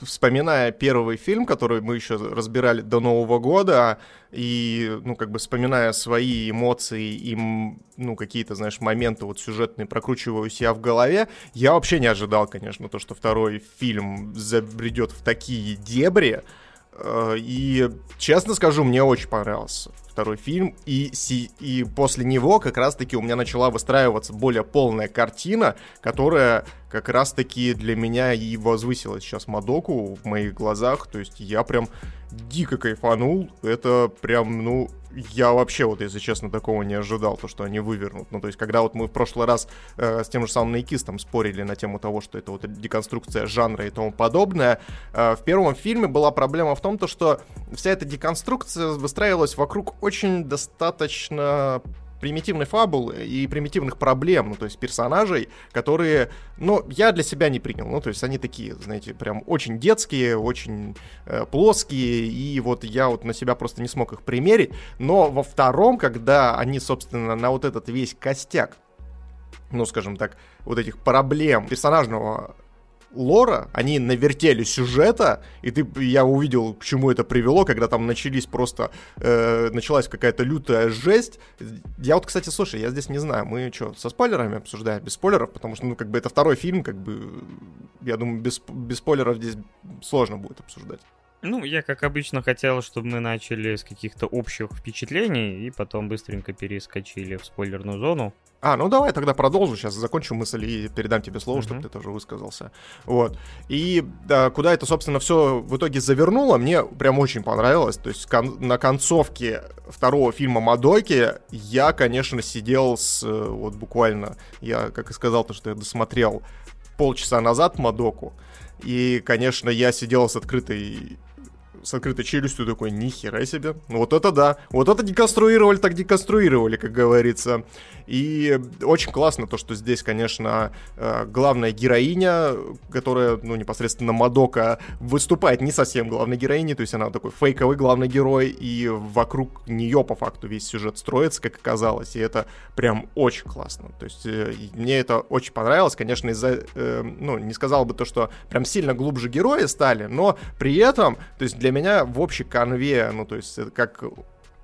вспоминая первый фильм, который мы еще разбирали до Нового года, и, ну, как бы вспоминая свои эмоции и, ну, какие-то, знаешь, моменты вот сюжетные, прокручиваю себя в голове, я вообще не ожидал, конечно, то, что второй фильм забредет в такие дебри, и, честно скажу, мне очень понравился второй фильм, и, и после него как раз-таки у меня начала выстраиваться более полная картина, которая как раз-таки для меня и возвысила сейчас Мадоку в моих глазах, то есть я прям дико кайфанул, это прям, ну, я вообще, вот, если честно, такого не ожидал, то, что они вывернут. Ну, то есть, когда вот мы в прошлый раз э, с тем же самым Найкистом спорили на тему того, что это вот деконструкция жанра и тому подобное, э, в первом фильме была проблема в том, то, что вся эта деконструкция выстраивалась вокруг очень достаточно примитивной фабулы и примитивных проблем, ну, то есть персонажей, которые, ну, я для себя не принял, ну, то есть они такие, знаете, прям очень детские, очень э, плоские, и вот я вот на себя просто не смог их примерить, но во втором, когда они, собственно, на вот этот весь костяк ну, скажем так, вот этих проблем персонажного лора, они навертели сюжета, и ты, я увидел, к чему это привело, когда там начались просто, э, началась какая-то лютая жесть. Я вот, кстати, слушай, я здесь не знаю, мы что, со спойлерами обсуждаем, без спойлеров, потому что, ну, как бы это второй фильм, как бы, я думаю, без, без спойлеров здесь сложно будет обсуждать. Ну, я, как обычно, хотел, чтобы мы начали с каких-то общих впечатлений и потом быстренько перескочили в спойлерную зону. А, ну давай тогда продолжу, сейчас закончу мысль и передам тебе слово, mm-hmm. чтобы ты тоже высказался. Вот. И да, куда это, собственно, все в итоге завернуло, мне прям очень понравилось. То есть кон- на концовке второго фильма Мадоки я, конечно, сидел с... Вот буквально, я, как и сказал, то, что я досмотрел полчаса назад Мадоку. И, конечно, я сидел с открытой с открытой челюстью такой, нихера себе. Ну вот это да. Вот это деконструировали, так деконструировали, как говорится. И очень классно то, что здесь, конечно, э, главная героиня, которая, ну, непосредственно Мадока, выступает не совсем главной героиней, то есть она такой фейковый главный герой, и вокруг нее, по факту, весь сюжет строится, как оказалось, и это прям очень классно. То есть э, мне это очень понравилось, конечно, из-за, э, ну, не сказал бы то, что прям сильно глубже герои стали, но при этом, то есть для меня в общей конве, ну, то есть как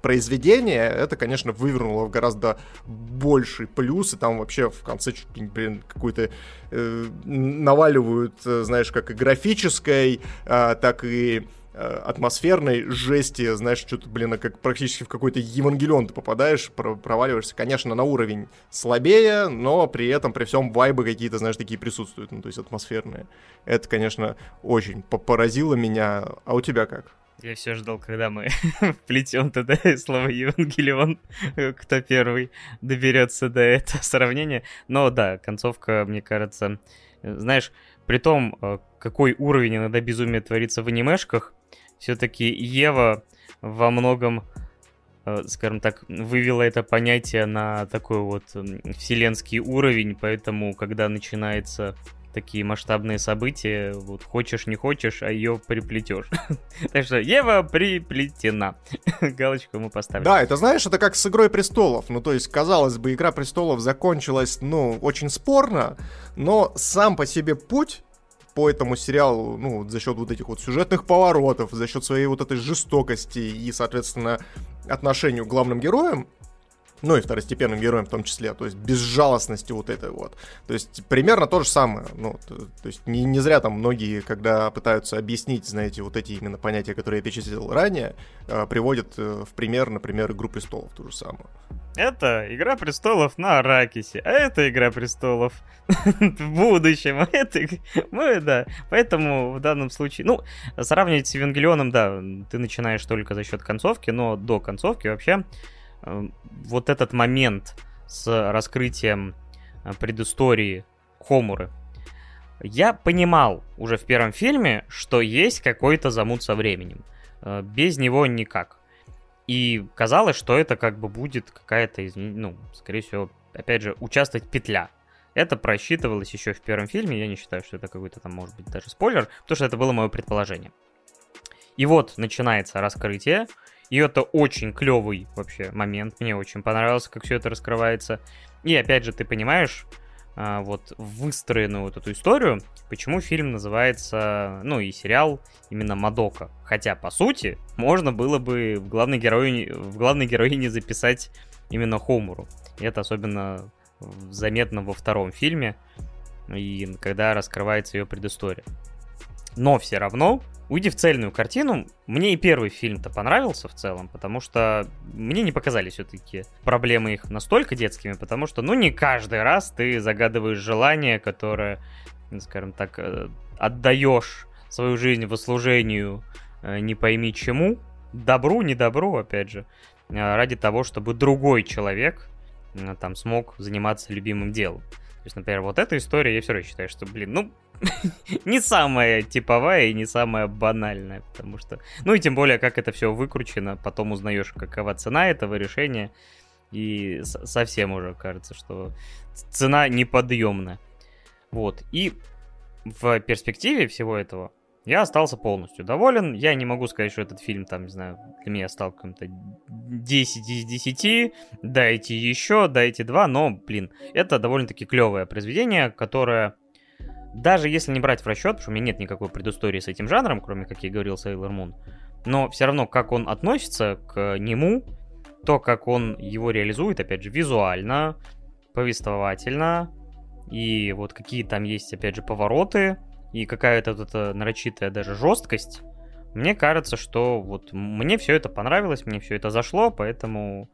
произведение, это, конечно, вывернуло в гораздо больший плюс, и там вообще в конце чуть ли, блин, какой-то э, наваливают, э, знаешь, как и графической, э, так и атмосферной жести, знаешь, что-то, блин, как практически в какой-то Евангелион ты попадаешь, проваливаешься, конечно, на уровень слабее, но при этом, при всем вайбы какие-то, знаешь, такие присутствуют, ну, то есть атмосферные. Это, конечно, очень поразило меня. А у тебя как? Я все ждал, когда мы вплетем туда слово Евангелион, кто первый доберется до этого сравнения. Но да, концовка, мне кажется, знаешь, при том, э, какой уровень иногда безумия творится в анимешках, все-таки Ева во многом э, скажем так, вывела это понятие на такой вот вселенский уровень, поэтому, когда начинается такие масштабные события, вот хочешь не хочешь, а ее приплетешь. так что Ева приплетена. Галочку мы поставим. Да, это знаешь, это как с Игрой Престолов. Ну, то есть, казалось бы, Игра Престолов закончилась, ну, очень спорно, но сам по себе путь по этому сериалу, ну, за счет вот этих вот сюжетных поворотов, за счет своей вот этой жестокости и, соответственно, отношению к главным героям, ну и второстепенным героем в том числе, то есть безжалостности вот этой вот. То есть примерно то же самое. Ну, то, то есть не, не зря там многие, когда пытаются объяснить, знаете, вот эти именно понятия, которые я перечислил ранее, э, приводят э, в пример, например, Игру Престолов, ту же самую. Это Игра Престолов на Аракисе, а это Игра Престолов в будущем, а это... Мы, да, поэтому в данном случае... Ну, сравнивать с Евангелионом, да, ты начинаешь только за счет концовки, но до концовки вообще вот этот момент с раскрытием э, предыстории Хомуры, я понимал уже в первом фильме, что есть какой-то замут со временем. Э, без него никак. И казалось, что это как бы будет какая-то, ну, скорее всего, опять же, участвовать петля. Это просчитывалось еще в первом фильме, я не считаю, что это какой-то там, может быть, даже спойлер, потому что это было мое предположение. И вот начинается раскрытие, и это очень клевый вообще момент, мне очень понравилось, как все это раскрывается. И опять же, ты понимаешь, а, вот выстроенную вот эту историю, почему фильм называется, ну и сериал именно Мадока. Хотя, по сути, можно было бы в главной героине, в главной героине записать именно Хомуру. И это особенно заметно во втором фильме, и когда раскрывается ее предыстория. Но все равно Увидев цельную картину, мне и первый фильм-то понравился в целом, потому что мне не показались все-таки проблемы их настолько детскими, потому что, ну, не каждый раз ты загадываешь желание, которое, скажем так, э, отдаешь свою жизнь во служению э, не пойми чему, добру, не добру, опять же, э, ради того, чтобы другой человек там смог заниматься любимым делом. То есть, например, вот эта история, я все равно считаю, что, блин, ну, не самая типовая и не самая банальная, потому что... Ну и тем более, как это все выкручено, потом узнаешь, какова цена этого решения, и совсем уже кажется, что цена неподъемная. Вот, и в перспективе всего этого я остался полностью доволен. Я не могу сказать, что этот фильм, там, не знаю, для меня стал каким-то 10 из 10. Дайте еще, дайте два, но, блин, это довольно-таки клевое произведение, которое даже если не брать в расчет, потому что у меня нет никакой предыстории с этим жанром, кроме, как я говорил, Sailor Moon, но все равно, как он относится к нему, то, как он его реализует, опять же, визуально, повествовательно, и вот какие там есть, опять же, повороты, и какая-то вот эта нарочитая даже жесткость, мне кажется, что вот мне все это понравилось, мне все это зашло, поэтому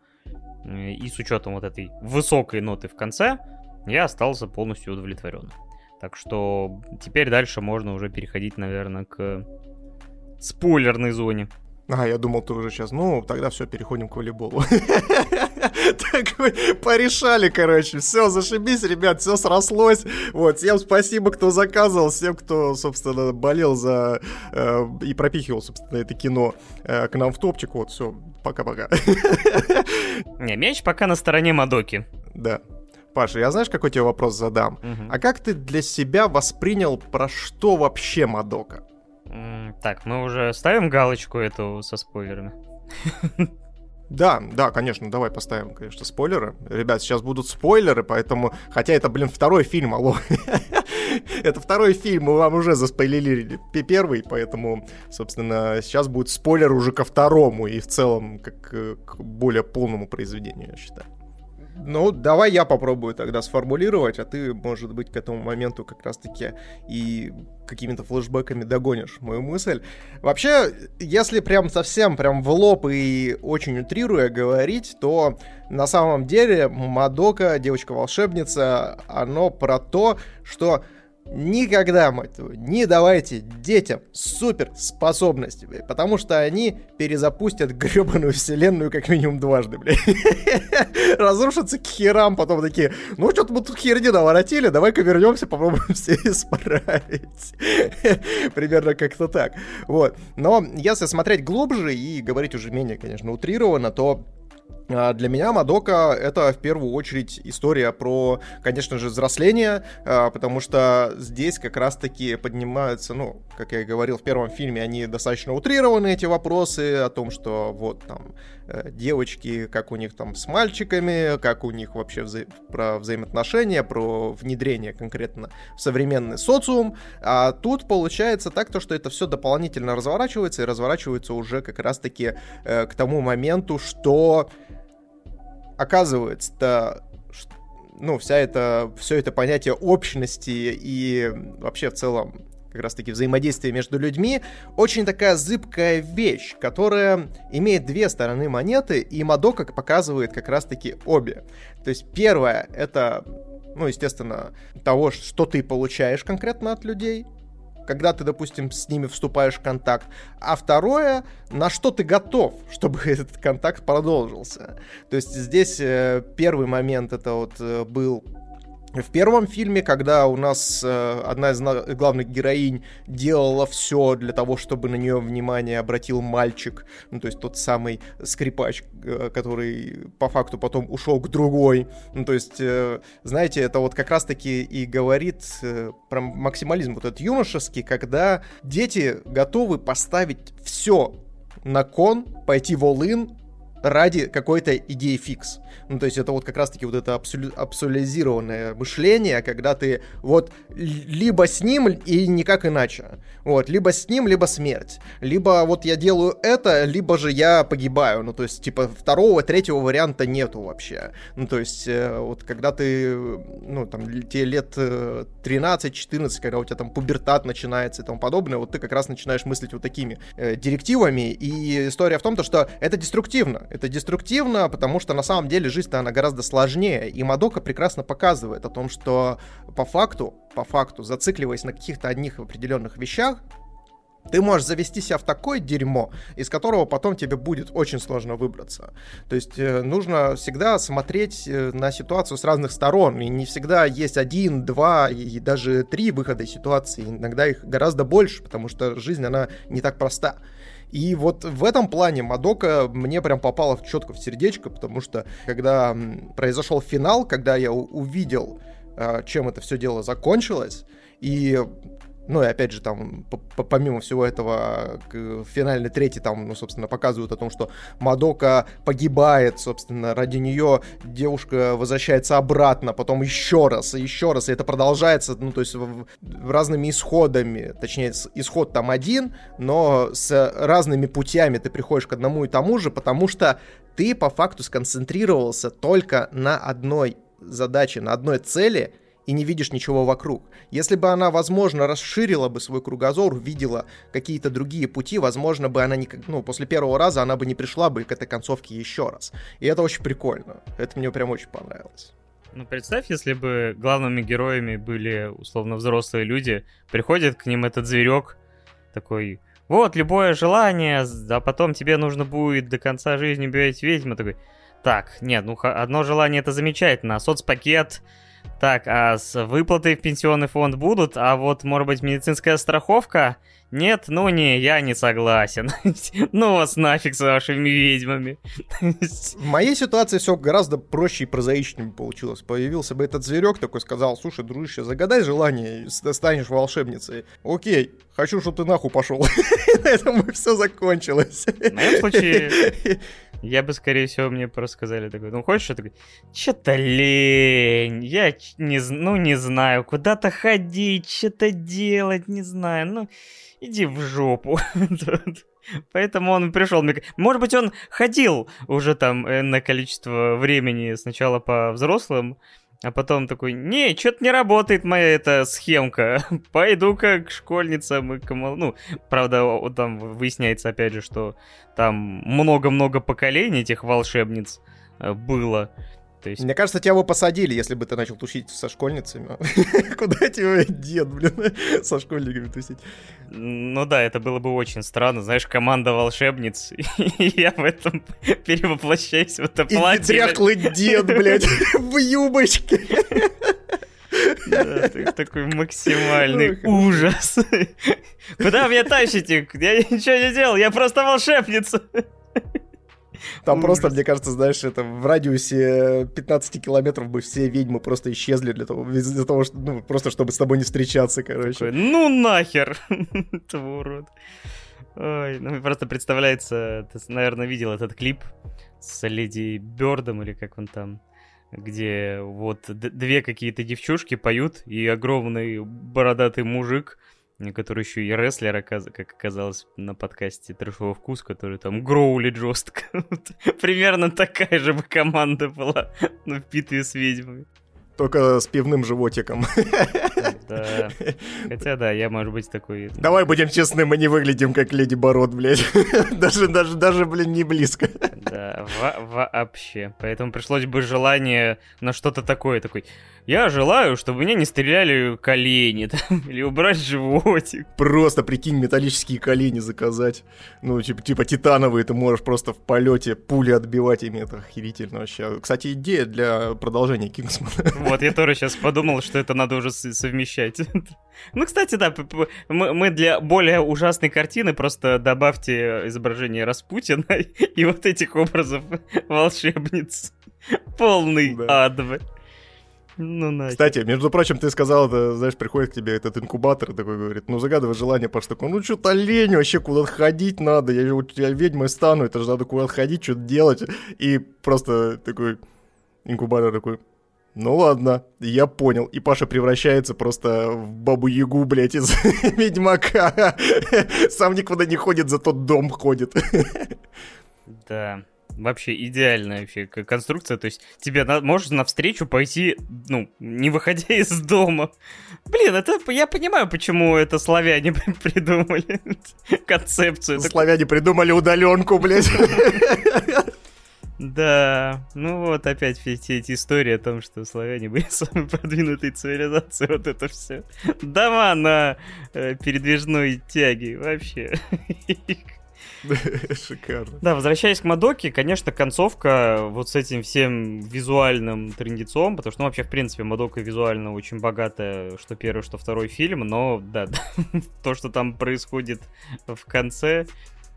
э, и с учетом вот этой высокой ноты в конце, я остался полностью удовлетворен. Так что теперь дальше можно уже переходить, наверное, к спойлерной зоне. А, я думал, ты уже сейчас. Ну, тогда все, переходим к волейболу. Так порешали, короче. Все, зашибись, ребят, все срослось. Вот, всем спасибо, кто заказывал, всем, кто, собственно, болел за э, и пропихивал, собственно, это кино э, к нам в топчик. Вот, все, пока-пока. Не, меч пока на стороне Мадоки. Да. Паша, я знаешь, какой тебе вопрос задам? Угу. А как ты для себя воспринял, про что вообще Мадока? Так, мы уже ставим галочку эту со спойлерами. Да, да, конечно, давай поставим, конечно, спойлеры. Ребят, сейчас будут спойлеры, поэтому... Хотя это, блин, второй фильм, алло. это второй фильм, мы вам уже заспойлерили первый, поэтому, собственно, сейчас будет спойлер уже ко второму и в целом как к более полному произведению, я считаю. Ну, давай я попробую тогда сформулировать, а ты, может быть, к этому моменту как раз-таки и какими-то флешбеками догонишь мою мысль. Вообще, если прям совсем прям в лоб и очень утрируя говорить, то на самом деле Мадока, девочка-волшебница, оно про то, что Никогда, мать твою, не давайте детям суперспособности, блядь, потому что они перезапустят гребаную вселенную как минимум дважды, блядь. Разрушатся к херам, потом такие, ну что-то мы тут херни наворотили, давай-ка вернемся, попробуем все исправить. Примерно как-то так. Вот. Но если смотреть глубже и говорить уже менее, конечно, утрированно, то для меня Мадока это в первую очередь история про, конечно же, взросление, а, потому что здесь как раз-таки поднимаются, ну, как я и говорил в первом фильме, они достаточно утрированы, эти вопросы о том, что вот там э, девочки, как у них там с мальчиками, как у них вообще вза- про взаимоотношения, про внедрение конкретно в современный социум. А тут получается так, то, что это все дополнительно разворачивается и разворачивается уже как раз-таки э, к тому моменту, что оказывается-то ну, вся это, все это понятие общности и вообще в целом как раз-таки взаимодействие между людьми, очень такая зыбкая вещь, которая имеет две стороны монеты, и Мадока показывает как раз-таки обе. То есть первое — это, ну, естественно, того, что ты получаешь конкретно от людей, когда ты, допустим, с ними вступаешь в контакт, а второе, на что ты готов, чтобы этот контакт продолжился. То есть здесь э, первый момент это вот э, был в первом фильме, когда у нас э, одна из главных героинь делала все для того, чтобы на нее внимание обратил мальчик, ну то есть тот самый скрипач, э, который по факту потом ушел к другой. Ну то есть, э, знаете, это вот как раз-таки и говорит э, про максимализм вот этот юношеский, когда дети готовы поставить все на кон, пойти в all ради какой-то идеи фикс. Ну, то есть это вот как раз-таки вот это абсолю- абсолюзированное мышление, когда ты вот либо с ним и никак иначе. Вот, либо с ним, либо смерть. Либо вот я делаю это, либо же я погибаю. Ну, то есть, типа, второго, третьего варианта нету вообще. Ну, то есть, э, вот когда ты, ну, там, тебе лет 13-14, э, когда у тебя там пубертат начинается и тому подобное, вот ты как раз начинаешь мыслить вот такими э, директивами. И история в том, то, что это деструктивно. Это деструктивно, потому что на самом деле жизнь-то она гораздо сложнее. И Мадока прекрасно показывает о том, что по факту, по факту, зацикливаясь на каких-то одних определенных вещах, ты можешь завести себя в такое дерьмо, из которого потом тебе будет очень сложно выбраться. То есть э, нужно всегда смотреть э, на ситуацию с разных сторон. И не всегда есть один, два и даже три выхода из ситуации. Иногда их гораздо больше, потому что жизнь, она не так проста. И вот в этом плане Мадока мне прям попала четко в сердечко, потому что когда произошел финал, когда я увидел, а, чем это все дело закончилось, и ну и опять же, там, помимо всего этого, финальный третий там, ну, собственно, показывают о том, что Мадока погибает, собственно, ради нее девушка возвращается обратно, потом еще раз, и еще раз, и это продолжается, ну, то есть разными исходами, точнее, исход там один, но с разными путями ты приходишь к одному и тому же, потому что ты по факту сконцентрировался только на одной задаче, на одной цели — и не видишь ничего вокруг. Если бы она, возможно, расширила бы свой кругозор, увидела какие-то другие пути, возможно бы она не, ну, после первого раза она бы не пришла бы к этой концовке еще раз. И это очень прикольно. Это мне прям очень понравилось. Ну, представь, если бы главными героями были, условно, взрослые люди, приходит к ним этот зверек, такой, вот, любое желание, а потом тебе нужно будет до конца жизни убивать ведьму, такой, так, нет, ну, одно желание это замечательно, а соцпакет, так, а с выплатой в пенсионный фонд будут, а вот, может быть, медицинская страховка? Нет, ну не, я не согласен. ну вас нафиг с вашими ведьмами. В моей ситуации все гораздо проще и прозаичнее получилось. Появился бы этот зверек такой, сказал, слушай, дружище, загадай желание, станешь волшебницей. Окей, хочу, чтобы ты нахуй пошел. На этом все закончилось. В моем случае я бы, скорее всего, мне просто сказали такой, ну хочешь, я такой, что-то лень, я не, ну не знаю, куда-то ходить, что-то делать, не знаю, ну иди в жопу. Поэтому он пришел. Может быть, он ходил уже там на количество времени сначала по взрослым, а потом такой, не, что-то не работает моя эта схемка. Пойду-ка к школьницам и к Ну, правда, там выясняется опять же, что там много-много поколений этих волшебниц э, было. То есть... Мне кажется, тебя бы посадили, если бы ты начал тусить со школьницами. Куда тебя дед, блин, со школьниками тусить? Ну да, это было бы очень странно. Знаешь, команда волшебниц, и я в этом перевоплощаюсь в это платье. И дряхлый дед, блядь, в юбочке. Да, такой максимальный ужас. Куда меня тащите? Я ничего не делал, я просто волшебница. Там просто, мне кажется, знаешь, это в радиусе 15 километров бы все ведьмы просто исчезли для того, из-за того, что, ну, просто чтобы с тобой не встречаться, короче. Такой, ну нахер, ты урод. Ой, ну просто представляется, ты, наверное, видел этот клип с Леди Бёрдом или как он там, где вот две какие-то девчушки поют, и огромный бородатый мужик который еще и рестлер, как оказалось на подкасте Трэшовый вкус, который там гроулит жестко. Примерно такая же бы команда была в битве с ведьмами. Только с пивным животиком. Да. Хотя да, я, может быть, такой... Давай будем честны, мы не выглядим как Леди Бород, блядь. даже, даже, даже, блин, не близко. да, вообще. Поэтому пришлось бы желание на что-то такое, такой я желаю, чтобы меня не стреляли колени там, или убрать животик. Просто, прикинь, металлические колени заказать. Ну, типа, типа титановые, ты можешь просто в полете пули отбивать ими, это охерительно вообще. Кстати, идея для продолжения Кингсмана. Вот, я тоже сейчас подумал, что это надо уже совмещать. Ну, кстати, да, мы для более ужасной картины просто добавьте изображение Распутина и вот этих образов волшебниц. Полный да. ад. Ну, нахер. Кстати, между прочим, ты сказал, это, знаешь, приходит к тебе этот инкубатор и такой говорит, ну, загадывай желание, Паш, такой, ну, что-то лень вообще, куда-то ходить надо, я, я ведьмой стану, это же надо куда-то ходить, что-то делать. И просто такой инкубатор такой, ну ладно, я понял. И Паша превращается просто в бабу-ягу, блядь, из Ведьмака. Сам никуда не ходит, за тот дом ходит. Да вообще идеальная вообще конструкция. То есть тебе на, можешь навстречу пойти, ну, не выходя из дома. Блин, это я понимаю, почему это славяне придумали концепцию. Славяне придумали удаленку, блядь. Да, ну вот опять все эти истории о том, что славяне были самой продвинутой цивилизацией, вот это все. Дома на э, передвижной тяге, вообще. Шикарно. Да, возвращаясь к Мадоке, конечно, концовка вот с этим всем визуальным трендецом, потому что, ну, вообще, в принципе, Мадока визуально очень богатая, что первый, что второй фильм, но, да, то, что там происходит в конце,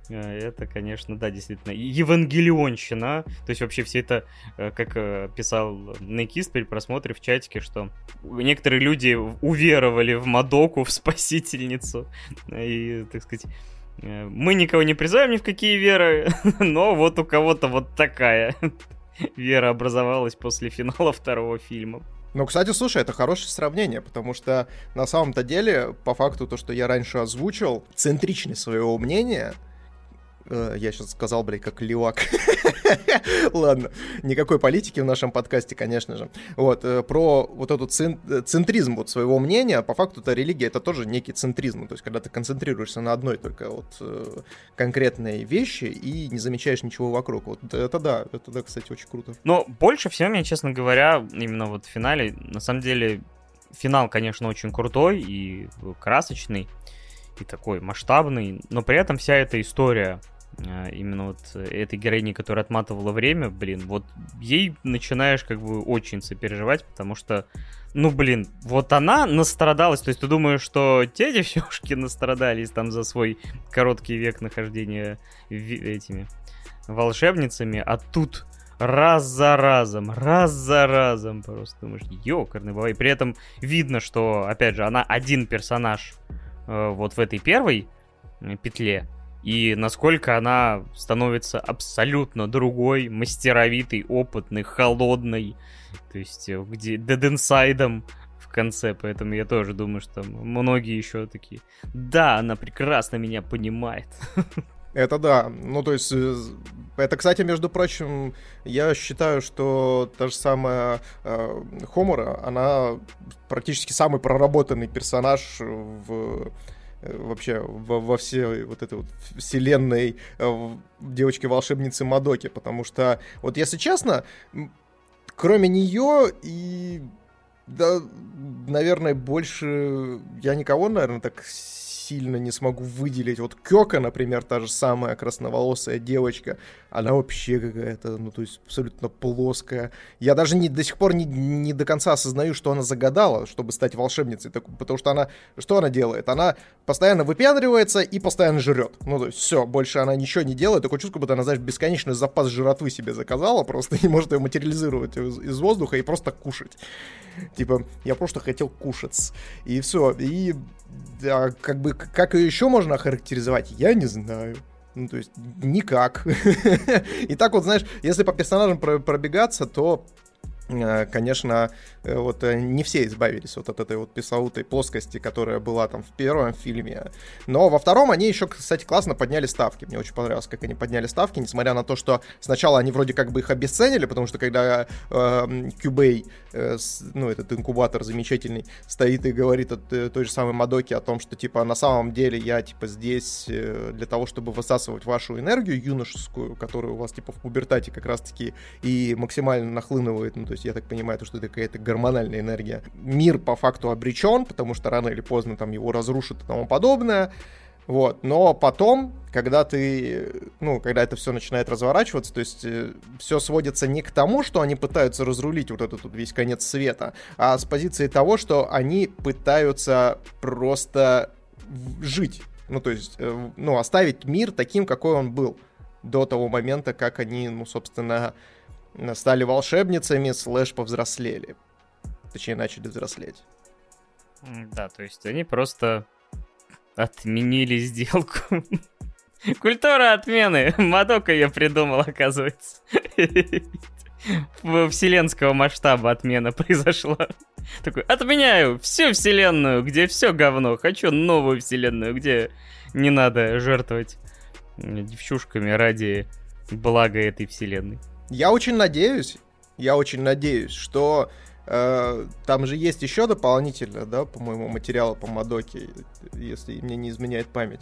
э, это, конечно, да, действительно, евангелионщина. То есть вообще все это, э, как э, писал Некис при просмотре в чатике, что некоторые люди уверовали в Мадоку, в спасительницу. И, так сказать, мы никого не призываем ни в какие веры, но вот у кого-то вот такая вера образовалась после финала второго фильма. Ну, кстати, слушай, это хорошее сравнение, потому что на самом-то деле, по факту, то, что я раньше озвучил, центричность своего мнения — Э, я сейчас сказал, блядь, как левак. Ладно, никакой политики в нашем подкасте, конечно же. Вот, э, про вот этот э, центризм вот своего мнения, по факту это религия, это тоже некий центризм, то есть когда ты концентрируешься на одной только вот конкретной вещи и не замечаешь ничего вокруг. Вот это да, это да, кстати, очень круто. Но больше всего меня, честно говоря, именно вот в финале, на самом деле, финал, конечно, очень крутой и красочный, и такой масштабный, но при этом вся эта история э, именно вот этой героини, которая отматывала время, блин, вот ей начинаешь как бы очень сопереживать, потому что, ну, блин, вот она настрадалась, то есть ты думаешь, что те девчушки настрадались там за свой короткий век нахождения этими волшебницами, а тут раз за разом, раз за разом просто думаешь, ёкарный бабай. При этом видно, что, опять же, она один персонаж Э, вот в этой первой э, петле, и насколько она становится абсолютно другой, мастеровитой, опытной, холодной, то есть э, где Dead Inside в конце, поэтому я тоже думаю, что многие еще такие, да, она прекрасно меня понимает. Это да. Ну, то есть, это, кстати, между прочим, я считаю, что та же самая э, Хомора, она практически самый проработанный персонаж в э, вообще во, во всей вот этой вот вселенной э, девочки-волшебницы Мадоки, потому что, вот если честно, кроме нее и да, наверное, больше я никого, наверное, так сильно не смогу выделить. Вот Кёка, например, та же самая красноволосая девочка, она вообще какая-то, ну, то есть абсолютно плоская. Я даже не, до сих пор не, не до конца осознаю, что она загадала, чтобы стать волшебницей, так, потому что она, что она делает? Она постоянно выпендривается и постоянно жрет. Ну, то есть все, больше она ничего не делает, такое чувство, будто она, знаешь, бесконечный запас жратвы себе заказала, просто не может ее материализировать из, из воздуха и просто кушать. Типа, я просто хотел кушать. И все. И да, как бы, как ее еще можно охарактеризовать, я не знаю. Ну, то есть, никак. И так вот, знаешь, если по персонажам пробегаться, то конечно, э, вот э, не все избавились вот от этой вот пресловутой плоскости, которая была там в первом фильме. Но во втором они еще, кстати, классно подняли ставки. Мне очень понравилось, как они подняли ставки, несмотря на то, что сначала они вроде как бы их обесценили, потому что когда э, Кюбей, э, ну, этот инкубатор замечательный, стоит и говорит от э, той же самой Мадоки о том, что, типа, на самом деле я, типа, здесь э, для того, чтобы высасывать вашу энергию юношескую, которая у вас, типа, в пубертате как раз-таки и максимально нахлынывает, ну, то есть есть я так понимаю, то, что это какая-то гормональная энергия. Мир по факту обречен, потому что рано или поздно там его разрушат и тому подобное. Вот. Но потом, когда ты, ну, когда это все начинает разворачиваться, то есть э, все сводится не к тому, что они пытаются разрулить вот этот вот весь конец света, а с позиции того, что они пытаются просто жить. Ну, то есть, э, ну, оставить мир таким, какой он был до того момента, как они, ну, собственно, стали волшебницами, слэш повзрослели. Точнее, начали взрослеть. Да, то есть они просто отменили сделку. Культура отмены. Мадока ее придумал, оказывается. Вселенского масштаба отмена произошла. Такой, отменяю всю вселенную, где все говно. Хочу новую вселенную, где не надо жертвовать девчушками ради блага этой вселенной. Я очень надеюсь, я очень надеюсь, что э, там же есть еще дополнительно, да, по-моему, материалы по Мадоке, если мне не изменяет память.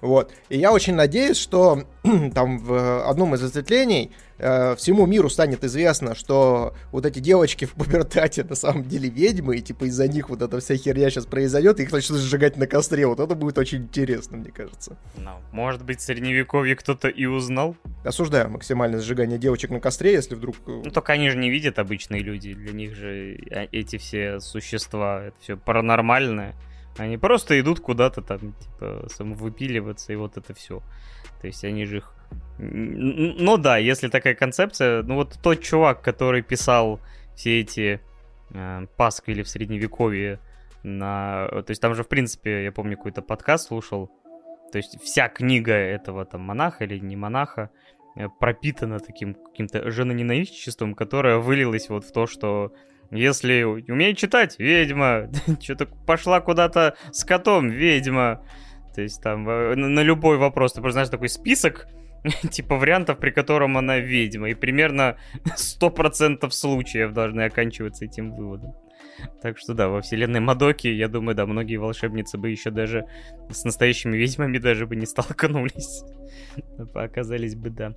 Вот. И я очень надеюсь, что там в одном из осветлений э, всему миру станет известно, что вот эти девочки в пубертате на самом деле ведьмы, и типа из-за них вот эта вся херня сейчас произойдет, и их начнут сжигать на костре. Вот это будет очень интересно, мне кажется. Ну, может быть, в средневековье кто-то и узнал? Осуждаю максимальное сжигание девочек на костре, если вдруг... Э, ну, только они же не видят обычные люди. Для них же э, эти все существа, это все паранормальное. Они просто идут куда-то там, типа, самовыпиливаться, и вот это все. То есть они же их... Ну да, если такая концепция, ну вот тот чувак, который писал все эти э, пасквили в средневековье на... То есть там же, в принципе, я помню, какой-то подкаст слушал, то есть вся книга этого там монаха или не монаха э, пропитана таким каким-то женоненавистничеством, которое вылилось вот в то, что если умеет читать, ведьма. Что-то пошла куда-то с котом, ведьма. То есть там э, на любой вопрос, ты просто знаешь такой список, типа вариантов, при котором она ведьма. И примерно 100% случаев должны оканчиваться этим выводом. Так что да, во вселенной Мадоки, я думаю, да, многие волшебницы бы еще даже с настоящими ведьмами даже бы не столкнулись. Оказались бы, да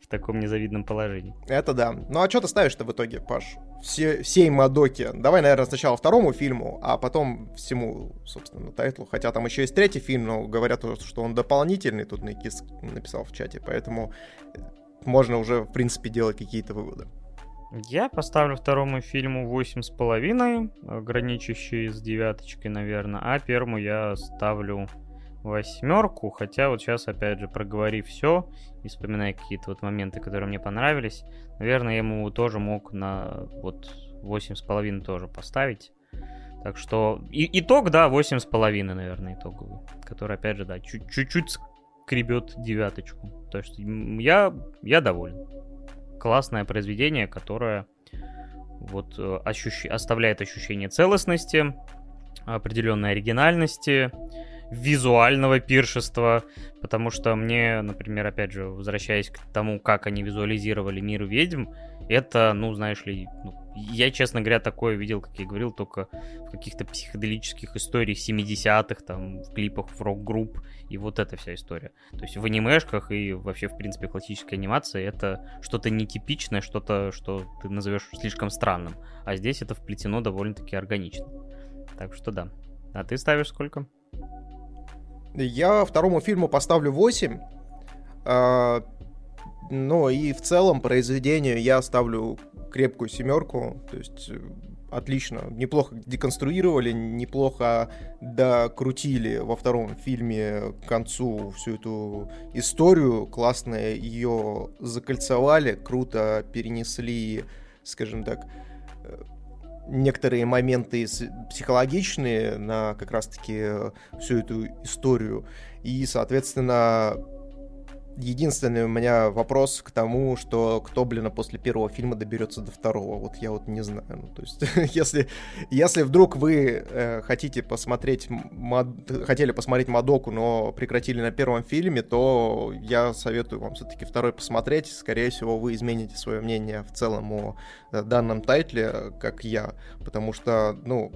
в таком незавидном положении. Это да. Ну а что ты ставишь-то в итоге, Паш? Все, всей Мадоке. Давай, наверное, сначала второму фильму, а потом всему, собственно, тайтлу. Хотя там еще есть третий фильм, но говорят, что он дополнительный, тут Никис написал в чате, поэтому можно уже, в принципе, делать какие-то выводы. Я поставлю второму фильму восемь с половиной, граничащий с девяточкой, наверное, а первому я ставлю восьмерку, хотя вот сейчас, опять же, проговорив все и вспоминая какие-то вот моменты, которые мне понравились, наверное, я ему тоже мог на вот восемь с половиной тоже поставить. Так что и, итог, да, восемь с половиной, наверное, итоговый, который, опять же, да, чуть-чуть скребет девяточку. То есть я, я доволен. Классное произведение, которое вот ощущ... оставляет ощущение целостности, определенной оригинальности, визуального пиршества, потому что мне, например, опять же, возвращаясь к тому, как они визуализировали мир ведьм, это, ну, знаешь ли, ну, я, честно говоря, такое видел, как я говорил, только в каких-то психоделических историях 70-х, там, в клипах в рок-групп, и вот эта вся история. То есть в анимешках и вообще, в принципе, классической анимации это что-то нетипичное, что-то, что ты назовешь слишком странным. А здесь это вплетено довольно-таки органично. Так что да. А ты ставишь сколько? Я второму фильму поставлю 8. А, ну и в целом произведению я ставлю крепкую семерку. То есть э, отлично, неплохо деконструировали, неплохо докрутили во втором фильме к концу всю эту историю, классно ее закольцевали, круто перенесли, скажем так, некоторые моменты психологичные на как раз-таки э, всю эту историю. И, соответственно, единственный у меня вопрос к тому, что кто, блин, после первого фильма доберется до второго. Вот я вот не знаю. Ну, то есть, если, если вдруг вы э, хотите посмотреть, мод... хотели посмотреть Мадоку, но прекратили на первом фильме, то я советую вам все-таки второй посмотреть. Скорее всего, вы измените свое мнение в целом о э, данном тайтле, как я. Потому что, ну,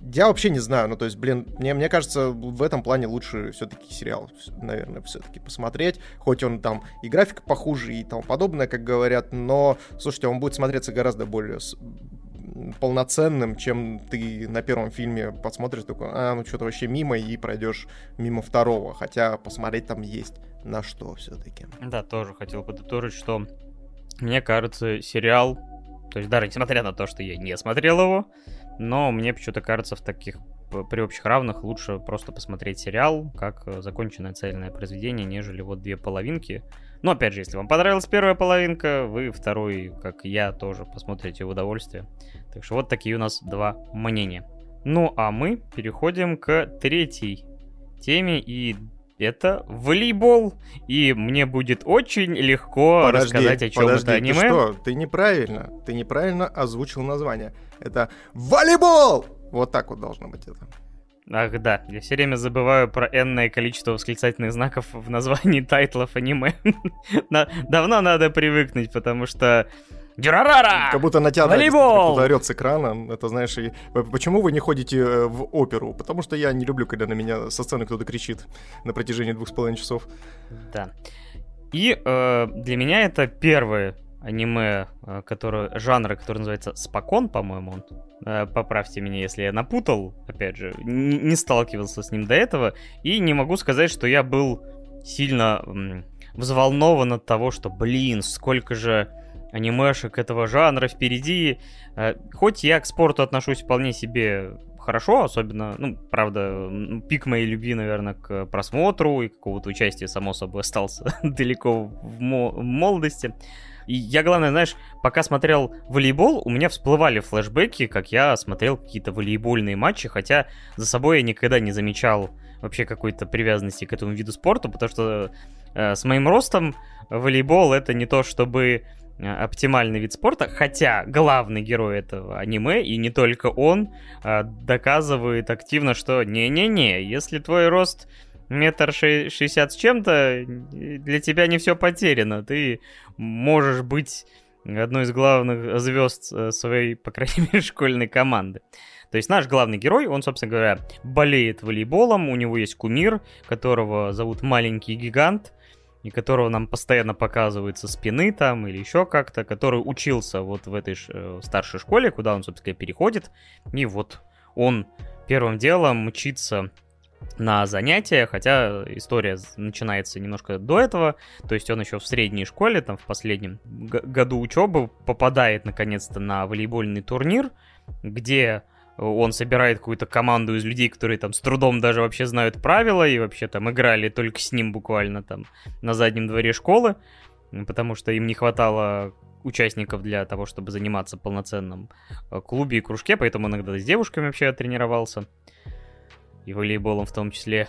Я вообще не знаю, ну то есть, блин, мне, мне кажется, в этом плане лучше все-таки сериал, наверное, все-таки посмотреть, хоть он там и графика похуже и тому подобное, как говорят, но, слушайте, он будет смотреться гораздо более полноценным, чем ты на первом фильме посмотришь такой, а, ну что-то вообще мимо, и пройдешь мимо второго, хотя посмотреть там есть на что все-таки. Да, тоже хотел подытожить, что мне кажется, сериал, то есть даже несмотря на то, что я не смотрел его, но мне почему-то кажется, в таких при общих равных лучше просто посмотреть сериал, как э, законченное цельное произведение, нежели вот две половинки. Но опять же, если вам понравилась первая половинка, вы второй, как я, тоже посмотрите в удовольствие. Так что вот такие у нас два мнения. Ну а мы переходим к третьей теме и это волейбол. И мне будет очень легко подожди, рассказать, о чем подожди, это аниме. Ты что? Ты неправильно. Ты неправильно озвучил название. Это волейбол! Вот так вот должно быть это. Ах да, я все время забываю про энное количество восклицательных знаков в названии тайтлов аниме. Давно надо привыкнуть, потому что Дюрарара! Как будто на тебя Волейбол! орет с экрана. Это знаешь, и... почему вы не ходите э, в оперу? Потому что я не люблю, когда на меня со сцены кто-то кричит на протяжении двух с половиной часов. Да. И э, для меня это первое аниме, э, которое, жанра, который называется Спокон, по-моему, э, поправьте меня, если я напутал, опять же, не, сталкивался с ним до этого, и не могу сказать, что я был сильно взволнован от того, что, блин, сколько же анимешек этого жанра впереди. Э, хоть я к спорту отношусь вполне себе хорошо, особенно, ну, правда, пик моей любви, наверное, к просмотру и какого-то участия, само собой, остался далеко в, мо- в молодости. И я, главное, знаешь, пока смотрел волейбол, у меня всплывали флешбеки, как я смотрел какие-то волейбольные матчи, хотя за собой я никогда не замечал вообще какой-то привязанности к этому виду спорта, потому что э, с моим ростом волейбол это не то, чтобы Э, оптимальный вид спорта, хотя главный герой этого аниме, и не только он, э, доказывает активно, что не-не-не, если твой рост метр шестьдесят с чем-то, для тебя не все потеряно, ты можешь быть одной из главных звезд э, своей, по крайней мере, школьной команды. То есть наш главный герой, он, собственно говоря, болеет волейболом, у него есть кумир, которого зовут Маленький Гигант, и которого нам постоянно показывают со спины там или еще как-то, который учился вот в этой э, старшей школе, куда он, собственно, переходит, и вот он первым делом мчится на занятия, хотя история начинается немножко до этого, то есть он еще в средней школе, там в последнем году учебы попадает наконец-то на волейбольный турнир, где он собирает какую-то команду из людей, которые там с трудом даже вообще знают правила и вообще там играли только с ним буквально там на заднем дворе школы, потому что им не хватало участников для того, чтобы заниматься полноценным э, клубе и кружке, поэтому иногда с девушками вообще тренировался. И волейболом в том числе.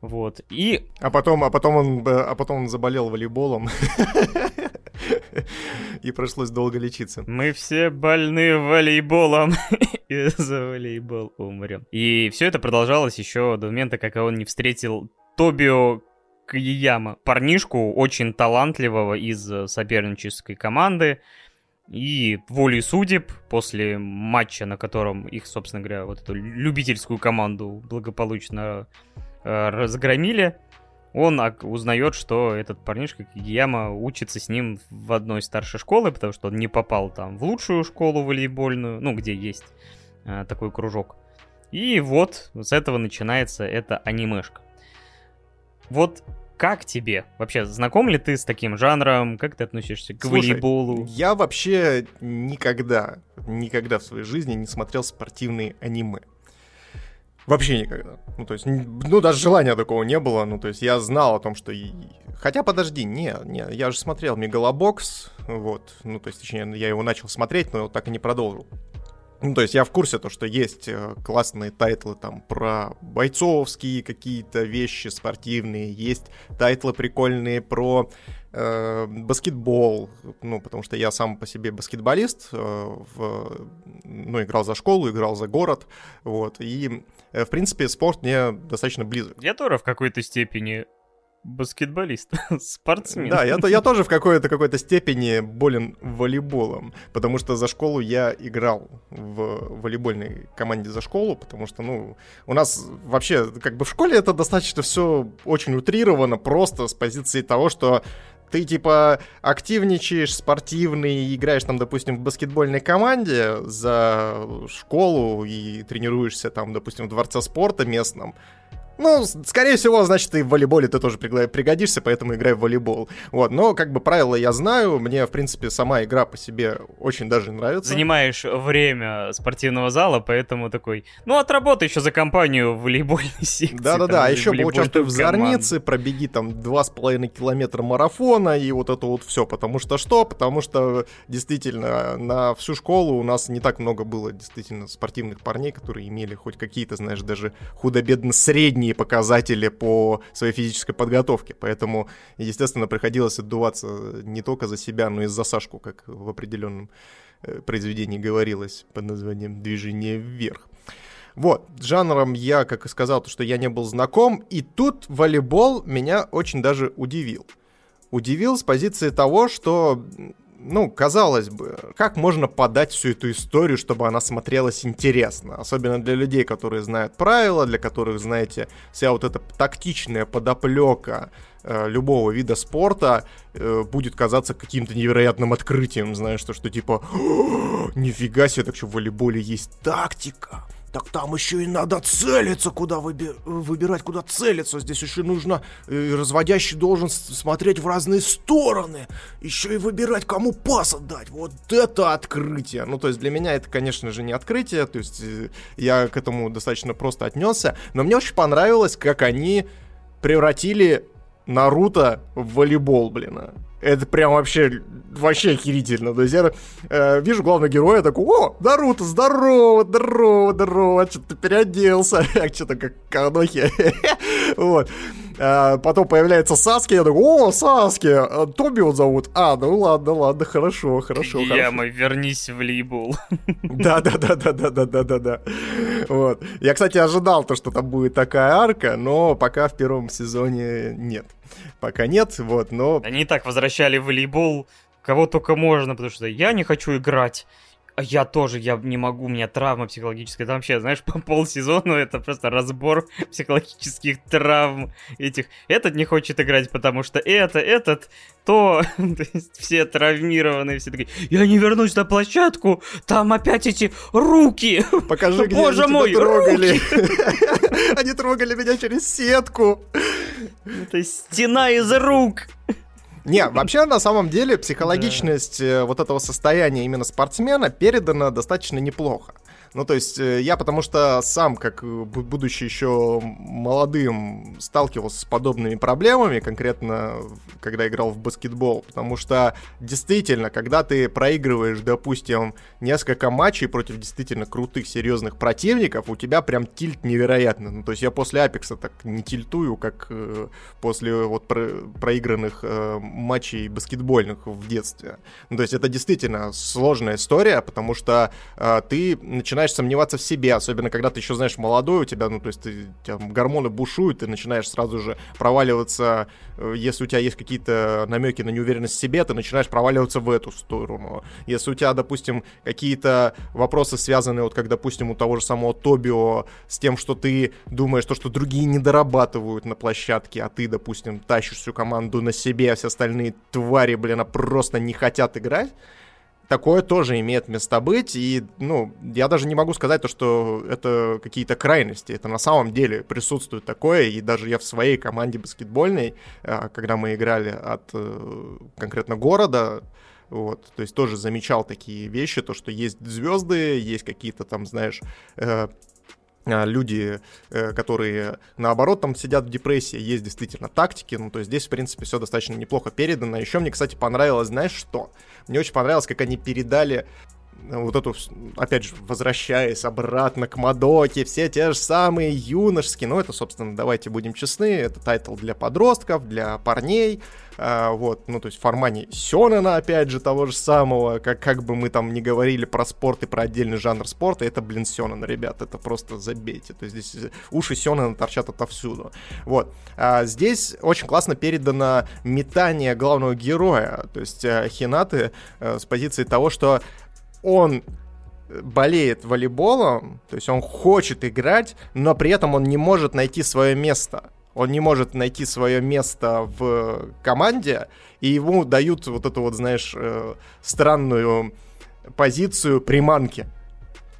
Вот. И... А потом, а потом он, а потом он заболел волейболом. И пришлось долго лечиться. Мы все больны волейболом. И за волейбол умрем. И все это продолжалось еще до момента, как он не встретил Тобио Кияма, парнишку очень талантливого из сопернической команды. И волей судеб, после матча, на котором их, собственно говоря, вот эту любительскую команду благополучно э, разгромили, он узнает, что этот парнишка Кигияма учится с ним в одной старшей школы, потому что он не попал там в лучшую школу волейбольную, ну, где есть э, такой кружок. И вот с этого начинается эта анимешка. Вот как тебе? Вообще, знаком ли ты с таким жанром? Как ты относишься к Слушай, волейболу? Я вообще никогда, никогда в своей жизни не смотрел спортивные аниме. Вообще никогда. Ну, то есть, ну, даже желания такого не было. Ну, то есть, я знал о том, что... Хотя, подожди, не, не, я же смотрел Megalobox, вот. Ну, то есть, точнее, я его начал смотреть, но так и не продолжил. Ну, то есть я в курсе то, что есть э, классные тайтлы там про бойцовские какие-то вещи спортивные, есть тайтлы прикольные про э, баскетбол, ну, потому что я сам по себе баскетболист, э, в, ну, играл за школу, играл за город, вот, и, э, в принципе, спорт мне достаточно близок. Я тоже в какой-то степени баскетболист, спортсмен. Да, я, я тоже в какой-то какой степени болен волейболом, потому что за школу я играл в волейбольной команде за школу, потому что, ну, у нас вообще, как бы в школе это достаточно все очень утрировано, просто с позиции того, что ты типа активничаешь, спортивный, играешь там, допустим, в баскетбольной команде за школу и тренируешься там, допустим, в дворце спорта местном, ну, скорее всего, значит, и в волейболе ты тоже пригодишься, поэтому играй в волейбол. Вот, но как бы правила я знаю, мне, в принципе, сама игра по себе очень даже нравится. Занимаешь время спортивного зала, поэтому такой, ну, отработай еще за компанию в волейбольной секции. Да-да-да, а еще поучаствуй в зорнице, пробеги там два с половиной километра марафона и вот это вот все. Потому что что? Потому что действительно на всю школу у нас не так много было действительно спортивных парней, которые имели хоть какие-то, знаешь, даже худо-бедно средние средние показатели по своей физической подготовке. Поэтому, естественно, приходилось отдуваться не только за себя, но и за Сашку, как в определенном э, произведении говорилось под названием «Движение вверх». Вот, жанром я, как и сказал, то, что я не был знаком, и тут волейбол меня очень даже удивил. Удивил с позиции того, что ну, казалось бы, как можно подать всю эту историю, чтобы она смотрелась интересно? Особенно для людей, которые знают правила, для которых, знаете, вся вот эта тактичная подоплека э, любого вида спорта э, будет казаться каким-то невероятным открытием, знаешь, что, что типа, нифига себе, так что в волейболе есть тактика, так там еще и надо целиться, куда выби- выбирать, куда целиться. Здесь еще нужно, э, разводящий должен смотреть в разные стороны. Еще и выбирать, кому пас отдать. Вот это открытие. Ну, то есть для меня это, конечно же, не открытие. То есть э, я к этому достаточно просто отнесся. Но мне очень понравилось, как они превратили Наруто в волейбол, блин. Это прям вообще, вообще охерительно. То есть я э, вижу главного героя, такой, о, Наруто, здорово, здорово, здорово, что ты переоделся, что-то как Канохи. вот. А, потом появляется Саски, я такой, о, Саски, а, Тоби его зовут. А, ну ладно, ладно, хорошо, хорошо. Яма, вернись в волейбол. Да-да-да-да-да-да-да-да. Вот. Я, кстати, ожидал то, что там будет такая арка, но пока в первом сезоне нет. Пока нет, вот, но... Они и так возвращали волейбол кого только можно, потому что я не хочу играть. А я тоже, я не могу, у меня травма психологическая. Там вообще, знаешь, по полсезона это просто разбор психологических травм этих. Этот не хочет играть, потому что это, этот, то. то есть все травмированные, все такие, я не вернусь на площадку, там опять эти руки. Покажи, где Боже они мой, тебя трогали. Они трогали меня через сетку. Это стена из рук. Не, вообще, на самом деле, психологичность. Э, вот этого состояния именно спортсмена передана достаточно неплохо. Ну, то есть э, я потому что сам, как э, будучи еще молодым, сталкивался с подобными проблемами, конкретно когда играл в баскетбол, потому что действительно, когда ты проигрываешь, допустим, несколько матчей против действительно крутых, серьезных противников, у тебя прям тильт невероятный. Ну, то есть я после Апекса так не тильтую, как э, после вот про проигранных э, матчей баскетбольных в детстве. Ну, то есть это действительно сложная история, потому что э, ты начинаешь начинаешь сомневаться в себе, особенно когда ты еще, знаешь, молодой у тебя, ну, то есть ты, у гормоны бушуют, ты начинаешь сразу же проваливаться, э, если у тебя есть какие-то намеки на неуверенность в себе, ты начинаешь проваливаться в эту сторону. Если у тебя, допустим, какие-то вопросы связаны, вот как, допустим, у того же самого Тобио, с тем, что ты думаешь, то, что другие не дорабатывают на площадке, а ты, допустим, тащишь всю команду на себе, а все остальные твари, блин, а просто не хотят играть, такое тоже имеет место быть, и, ну, я даже не могу сказать то, что это какие-то крайности, это на самом деле присутствует такое, и даже я в своей команде баскетбольной, а, когда мы играли от э, конкретно города, вот, то есть тоже замечал такие вещи, то, что есть звезды, есть какие-то там, знаешь, э, люди, э, которые наоборот там сидят в депрессии, есть действительно тактики, ну то есть здесь в принципе все достаточно неплохо передано. Еще мне, кстати, понравилось, знаешь что? Мне очень понравилось, как они передали вот эту, опять же, возвращаясь обратно к Мадоке, все те же самые юношеские, ну это, собственно, давайте будем честны, это тайтл для подростков, для парней, а, вот, ну то есть в формате Сёнена, опять же, того же самого, как, как бы мы там не говорили про спорт и про отдельный жанр спорта, это, блин, Сёнен, ребят, это просто забейте, то есть здесь уши Сёнена торчат отовсюду, вот. А здесь очень классно передано метание главного героя, то есть э, Хинаты э, с позиции того, что он болеет волейболом, то есть он хочет играть, но при этом он не может найти свое место. Он не может найти свое место в команде, и ему дают вот эту вот, знаешь, э, странную позицию приманки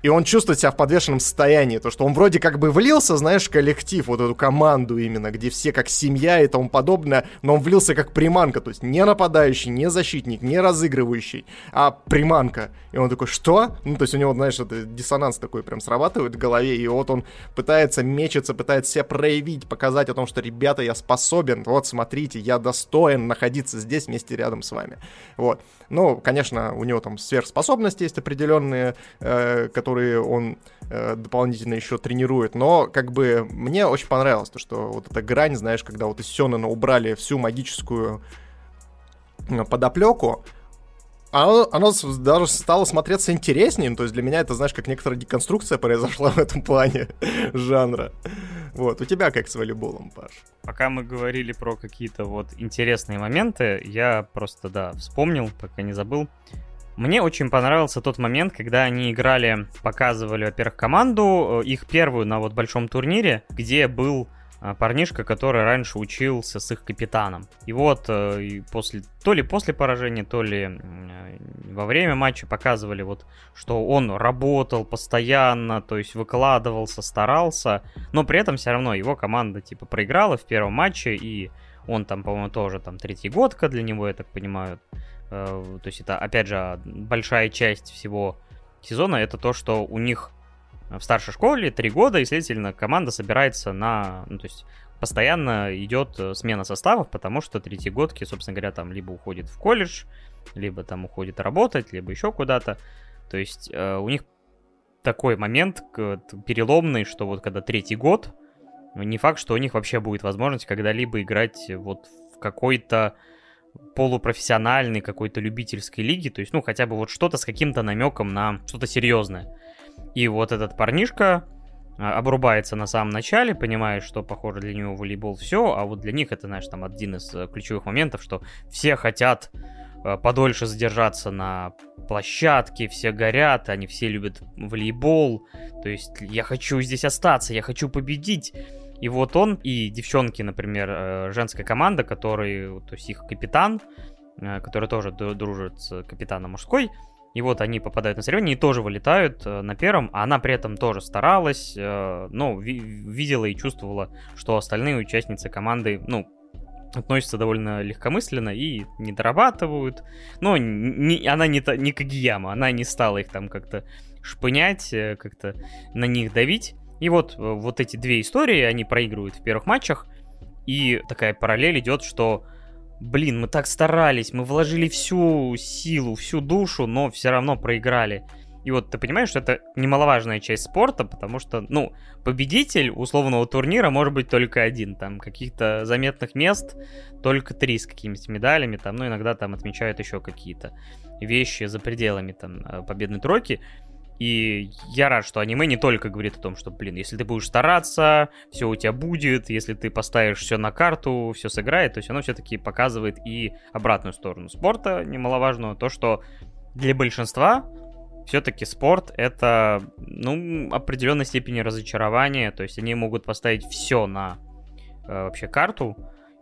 и он чувствует себя в подвешенном состоянии, то, что он вроде как бы влился, знаешь, коллектив, вот эту команду именно, где все как семья и тому подобное, но он влился как приманка, то есть не нападающий, не защитник, не разыгрывающий, а приманка. И он такой, что? Ну, то есть у него, знаешь, это диссонанс такой прям срабатывает в голове, и вот он пытается мечется, пытается себя проявить, показать о том, что, ребята, я способен, вот, смотрите, я достоин находиться здесь вместе рядом с вами. Вот. Ну, конечно, у него там сверхспособности есть определенные, э, которые он э, дополнительно еще тренирует, но как бы мне очень понравилось то, что вот эта грань, знаешь, когда вот из Сёнэна убрали всю магическую подоплеку, оно, оно даже стало смотреться интереснее. Ну, то есть для меня это, знаешь, как некоторая деконструкция произошла в этом плане жанра. Вот, у тебя как с волейболом, Паш? Пока мы говорили про какие-то вот интересные моменты, я просто, да, вспомнил, пока не забыл. Мне очень понравился тот момент, когда они играли, показывали, во-первых, команду, э, их первую на вот большом турнире, где был а, парнишка, который раньше учился с их капитаном. И вот э, после, то ли после поражения, то ли во время матча показывали вот, что он работал постоянно, то есть выкладывался, старался, но при этом все равно его команда типа проиграла в первом матче, и он там, по-моему, тоже там третий годка для него, я так понимаю. Э, то есть это, опять же, большая часть всего сезона, это то, что у них в старшей школе три года, и, следовательно, команда собирается на... Ну, то есть постоянно идет э, смена составов, потому что третьегодки, собственно говоря, там либо уходит в колледж, либо там уходит работать, либо еще куда-то. То есть э, у них такой момент переломный, что вот когда третий год, не факт, что у них вообще будет возможность когда-либо играть вот в какой-то полупрофессиональной, какой-то любительской лиге, то есть, ну, хотя бы вот что-то с каким-то намеком на что-то серьезное. И вот этот парнишка а, обрубается на самом начале, понимая, что, похоже, для него волейбол все, а вот для них это, знаешь, там один из э, ключевых моментов, что все хотят э, подольше задержаться на площадке, все горят, они все любят волейбол, то есть я хочу здесь остаться, я хочу победить. И вот он и девчонки, например, э, женская команда, который, то есть их капитан, который тоже дружит с капитаном мужской, и вот они попадают на соревнования и тоже вылетают э, на первом, а она при этом тоже старалась, э, ну, ви- видела и чувствовала, что остальные участницы команды, ну, относятся довольно легкомысленно и не дорабатывают. Но не, она не, не Кагияма, она не стала их там как-то шпынять, э, как-то на них давить. И вот, э, вот эти две истории, они проигрывают в первых матчах, и такая параллель идет, что блин, мы так старались, мы вложили всю силу, всю душу, но все равно проиграли. И вот ты понимаешь, что это немаловажная часть спорта, потому что, ну, победитель условного турнира может быть только один. Там каких-то заметных мест только три с какими-то медалями, там, ну, иногда там отмечают еще какие-то вещи за пределами там э, победной тройки. И я рад, что аниме не только говорит о том, что, блин, если ты будешь стараться, все у тебя будет, если ты поставишь все на карту, все сыграет, то есть оно все-таки показывает и обратную сторону спорта, немаловажную, то, что для большинства все-таки спорт это, ну, определенной степени разочарования, то есть они могут поставить все на э, вообще карту,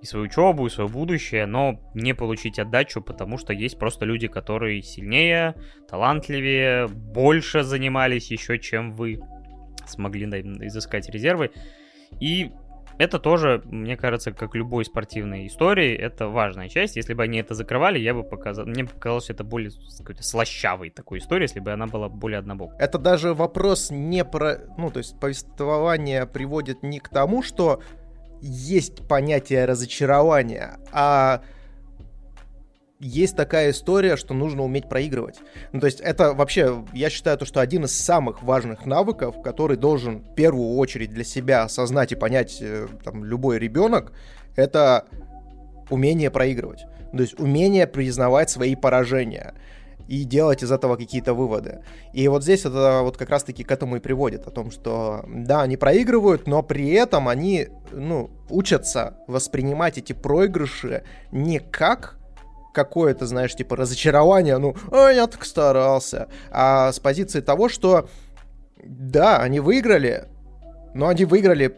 и свою учебу, и свое будущее, но не получить отдачу, потому что есть просто люди, которые сильнее, талантливее, больше занимались еще, чем вы смогли изыскать резервы. И это тоже, мне кажется, как любой спортивной истории, это важная часть. Если бы они это закрывали, я бы показал, мне показалось это более какой-то слащавой такой историей, если бы она была более однобокой. Это даже вопрос не про, ну, то есть повествование приводит не к тому, что есть понятие разочарования, а есть такая история, что нужно уметь проигрывать. Ну, то есть это вообще, я считаю, то, что один из самых важных навыков, который должен в первую очередь для себя осознать и понять э, там, любой ребенок, это умение проигрывать. То есть умение признавать свои поражения и делать из этого какие-то выводы. И вот здесь это вот как раз-таки к этому и приводит, о том, что да, они проигрывают, но при этом они, ну, учатся воспринимать эти проигрыши не как какое-то, знаешь, типа разочарование, ну, а я так старался, а с позиции того, что да, они выиграли, но они выиграли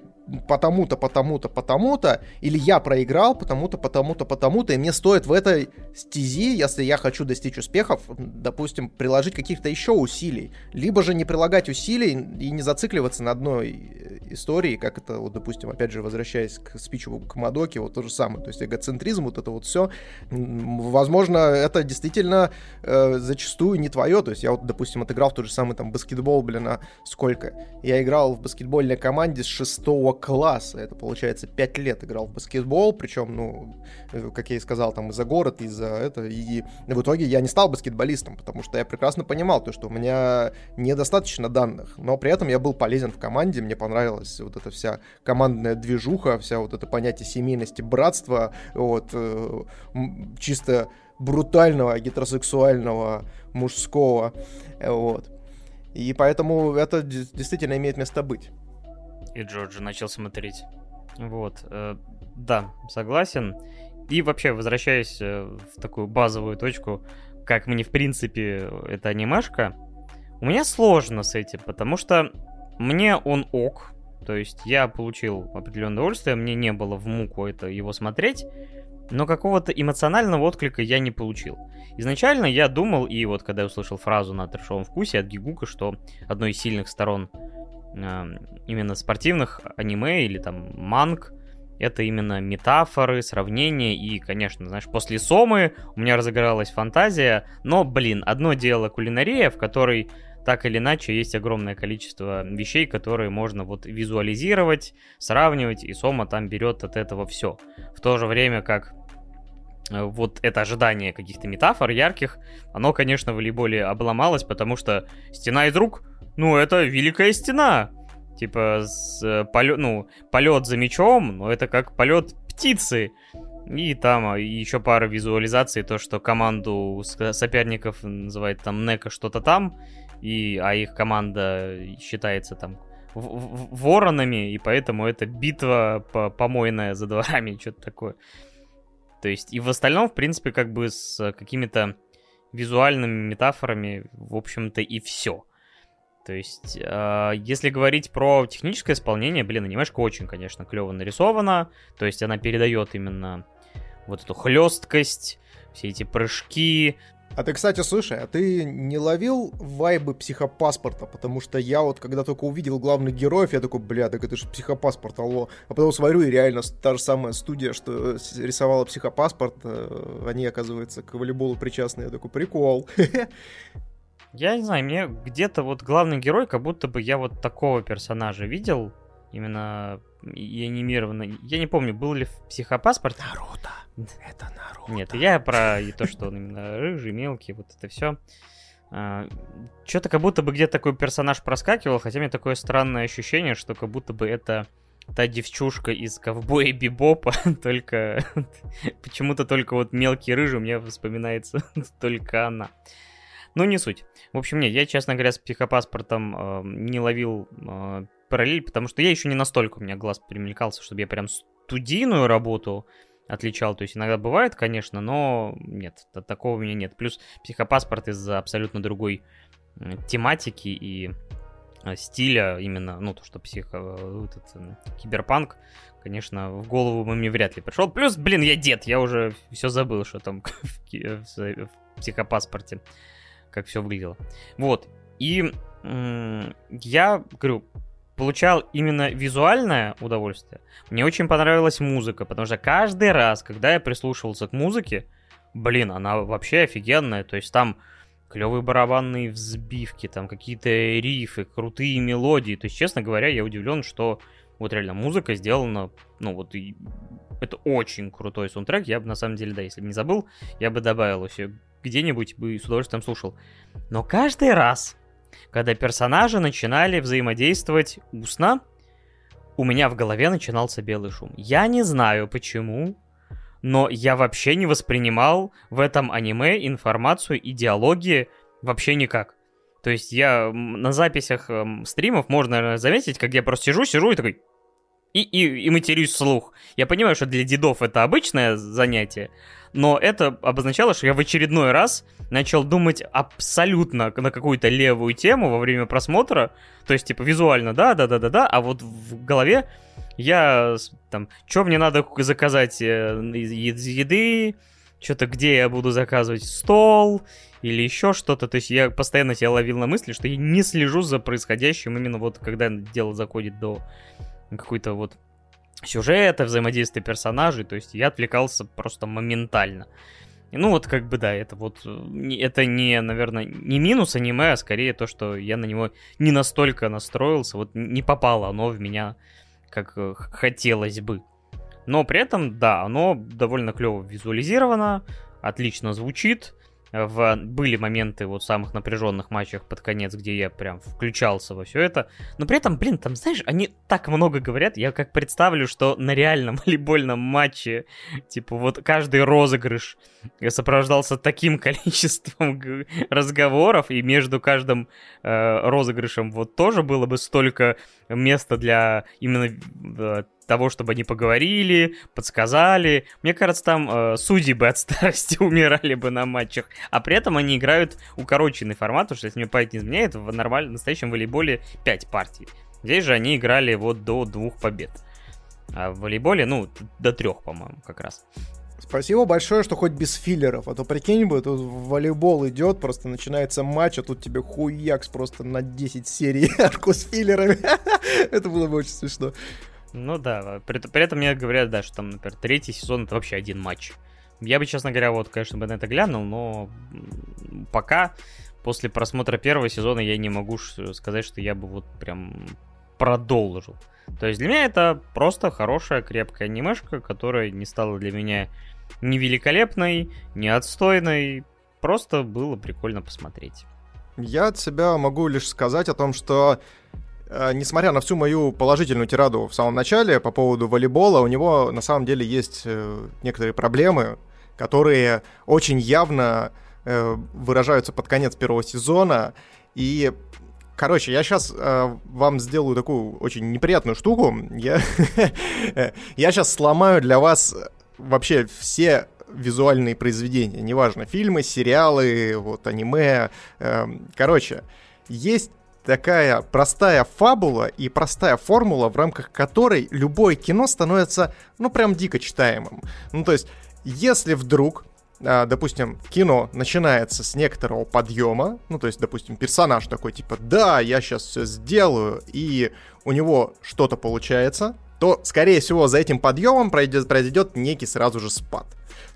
потому-то, потому-то, потому-то, или я проиграл потому-то, потому-то, потому-то, и мне стоит в этой стези, если я хочу достичь успехов, допустим, приложить каких-то еще усилий, либо же не прилагать усилий и не зацикливаться на одной истории, как это, вот, допустим, опять же, возвращаясь к спичу к Мадоке, вот то же самое, то есть эгоцентризм, вот это вот все, возможно, это действительно э, зачастую не твое, то есть я вот, допустим, отыграл в тот же самый там баскетбол, блин, а сколько? Я играл в баскетбольной команде с шестого класса. Это, получается, 5 лет играл в баскетбол, причем, ну, как я и сказал, там, из-за город, из-за это. И в итоге я не стал баскетболистом, потому что я прекрасно понимал то, что у меня недостаточно данных. Но при этом я был полезен в команде, мне понравилась вот эта вся командная движуха, вся вот это понятие семейности, братства, вот, э, чисто брутального гетеросексуального мужского, вот. И поэтому это действительно имеет место быть и Джорджи начал смотреть. Вот, э, да, согласен. И вообще, возвращаясь э, в такую базовую точку, как мне, в принципе, эта анимешка, у меня сложно с этим, потому что мне он ок, то есть я получил определенное удовольствие, мне не было в муку это его смотреть, но какого-то эмоционального отклика я не получил. Изначально я думал, и вот когда я услышал фразу на трешовом вкусе от Гигука, что одной из сильных сторон именно спортивных аниме или там манг, это именно метафоры, сравнения и, конечно, знаешь, после Сомы у меня разыгралась фантазия, но, блин, одно дело кулинария, в которой так или иначе есть огромное количество вещей, которые можно вот визуализировать, сравнивать, и Сома там берет от этого все. В то же время как э, вот это ожидание каких-то метафор ярких, оно, конечно, в волейболе обломалось, потому что стена из рук ну, это Великая Стена. Типа, с, э, полет, ну, полет за мечом, но это как полет птицы. И там а, еще пара визуализаций, то, что команду соперников называет там Нека что-то там, и, а их команда считается там воронами, и поэтому это битва по помойная за дворами, что-то такое. То есть, и в остальном, в принципе, как бы с какими-то визуальными метафорами, в общем-то, и все. То есть, э, если говорить про техническое исполнение, блин, анимешка очень, конечно, клево нарисована. То есть она передает именно вот эту хлесткость, все эти прыжки. А ты, кстати, слушай, а ты не ловил вайбы психопаспорта? Потому что я вот, когда только увидел главных героев, я такой, бля, так это же психопаспорт, алло. А потом смотрю, и реально та же самая студия, что рисовала психопаспорт, э, они, оказывается, к волейболу причастны. Я такой, прикол. Я не знаю, мне где-то вот главный герой, как будто бы я вот такого персонажа видел, именно и анимированный. Я не помню, был ли в психопаспорт. Наруто. Это Наруто. Нет, я про и то, что он именно рыжий, мелкий, вот это все. А, Что-то как будто бы где-то такой персонаж проскакивал, хотя мне такое странное ощущение, что как будто бы это та девчушка из ковбоя Бибопа, только почему-то только вот мелкий рыжий, у меня вспоминается только она. Ну, не суть. В общем, нет, я, честно говоря, с психопаспортом э, не ловил э, параллель, потому что я еще не настолько у меня глаз примелькался, чтобы я прям студийную работу отличал. То есть иногда бывает, конечно, но нет, такого у меня нет. Плюс психопаспорт из-за абсолютно другой тематики и э, стиля именно, ну, то, что психо... Э, этот, киберпанк, конечно, в голову мне вряд ли пришел. Плюс, блин, я дед, я уже все забыл, что там в, в, в психопаспорте как все выглядело. Вот. И я, говорю, получал именно визуальное удовольствие. Мне очень понравилась музыка, потому что каждый раз, когда я прислушивался к музыке, блин, она вообще офигенная. То есть там клевые барабанные взбивки, там какие-то рифы, крутые мелодии. То есть, честно говоря, я удивлен, что вот реально музыка сделана, ну вот и это очень крутой саундтрек. Я бы на самом деле, да, если бы не забыл, я бы добавил еще где-нибудь бы с удовольствием слушал. Но каждый раз, когда персонажи начинали взаимодействовать устно, у меня в голове начинался белый шум. Я не знаю почему, но я вообще не воспринимал в этом аниме информацию и диалоги вообще никак. То есть я на записях эм, стримов можно заметить, как я просто сижу, сижу и такой... и, и, и матерюсь вслух. Я понимаю, что для дедов это обычное занятие, но это обозначало, что я в очередной раз начал думать абсолютно на какую-то левую тему во время просмотра. То есть, типа, визуально, да, да, да, да, да, а вот в голове я там, что мне надо заказать э, из еды, что-то где я буду заказывать стол или еще что-то. То есть я постоянно себя ловил на мысли, что я не слежу за происходящим именно вот когда дело заходит до какой-то вот сюжета, взаимодействия персонажей. То есть я отвлекался просто моментально. Ну вот как бы да, это вот, это не, наверное, не минус аниме, а скорее то, что я на него не настолько настроился, вот не попало оно в меня, как э, хотелось бы. Но при этом, да, оно довольно клево визуализировано, отлично звучит, в... Были моменты вот самых напряженных матчах под конец, где я прям включался во все это. Но при этом, блин, там, знаешь, они так много говорят. Я как представлю, что на реальном волейбольном матче, типа, вот каждый розыгрыш сопровождался таким количеством разговоров, и между каждым э, розыгрышем вот тоже было бы столько места для именно э, того, чтобы они поговорили, подсказали. Мне кажется, там э, судьи бы от старости умирали бы на матчах. А при этом они играют укороченный формат, потому что, если мне память не изменяет, в нормальном, настоящем волейболе 5 партий. Здесь же они играли вот до двух побед. А в волейболе, ну, до трех, по-моему, как раз. Спасибо большое, что хоть без филлеров. А то прикинь бы, тут волейбол идет, просто начинается матч, а тут тебе хуякс просто на 10 серий арку с филлерами. Это было бы очень смешно. Ну да, при, при этом мне говорят, да, что там, например, третий сезон это вообще один матч. Я бы, честно говоря, вот, конечно, бы на это глянул, но пока после просмотра первого сезона я не могу сказать, что я бы вот прям продолжил. То есть для меня это просто хорошая, крепкая анимешка, которая не стала для меня ни великолепной, ни отстойной. Просто было прикольно посмотреть. Я от себя могу лишь сказать о том, что несмотря на всю мою положительную тираду в самом начале по поводу волейбола, у него на самом деле есть э, некоторые проблемы, которые очень явно э, выражаются под конец первого сезона. И, короче, я сейчас вам сделаю такую очень неприятную штуку. Я, я сейчас сломаю для вас вообще все визуальные произведения, неважно, фильмы, сериалы, вот аниме. Эм, короче, есть такая простая фабула и простая формула, в рамках которой любое кино становится, ну, прям дико читаемым. Ну, то есть, если вдруг а, допустим, кино начинается с некоторого подъема, ну, то есть, допустим, персонаж такой, типа, да, я сейчас все сделаю, и у него что-то получается, то, скорее всего, за этим подъемом пройдет, произойдет некий сразу же спад.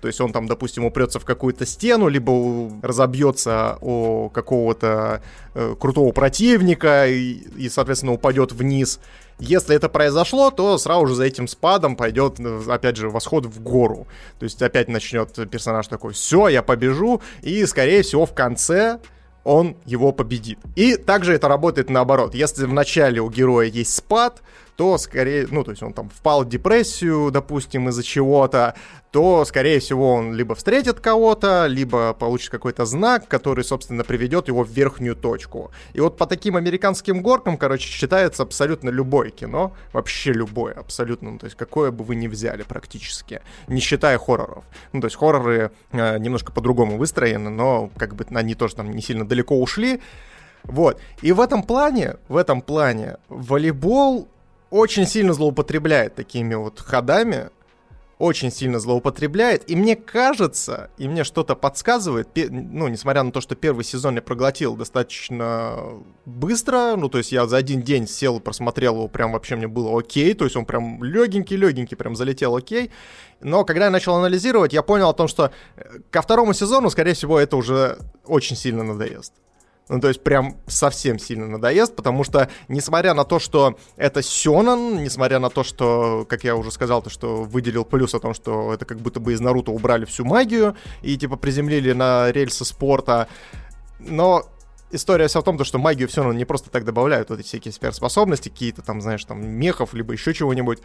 То есть он там, допустим, упрется в какую-то стену, либо разобьется о какого-то э, крутого противника и, и, соответственно, упадет вниз. Если это произошло, то сразу же за этим спадом пойдет, э, опять же, восход в гору. То есть опять начнет персонаж такой, все, я побежу, и, скорее всего, в конце он его победит. И также это работает наоборот. Если в начале у героя есть спад, то скорее, ну, то есть он там впал в депрессию, допустим, из-за чего-то, то, скорее всего, он либо встретит кого-то, либо получит какой-то знак, который, собственно, приведет его в верхнюю точку. И вот по таким американским горкам, короче, считается абсолютно любое кино, вообще любое, абсолютно, ну, то есть какое бы вы ни взяли практически, не считая хорроров. Ну, то есть хорроры э, немножко по-другому выстроены, но как бы они тоже там не сильно далеко ушли, вот. И в этом плане, в этом плане волейбол очень сильно злоупотребляет такими вот ходами, очень сильно злоупотребляет, и мне кажется, и мне что-то подсказывает, ну, несмотря на то, что первый сезон я проглотил достаточно быстро, ну, то есть я за один день сел, просмотрел его, прям вообще мне было окей, то есть он прям легенький-легенький, прям залетел окей, но когда я начал анализировать, я понял о том, что э, ко второму сезону, скорее всего, это уже очень сильно надоест. Ну, то есть прям совсем сильно надоест, потому что, несмотря на то, что это Сёнан, несмотря на то, что, как я уже сказал, то, что выделил плюс о том, что это как будто бы из Наруто убрали всю магию и, типа, приземлили на рельсы спорта, но история вся в том, что магию все равно не просто так добавляют, вот эти всякие сверхспособности, какие-то там, знаешь, там, мехов, либо еще чего-нибудь.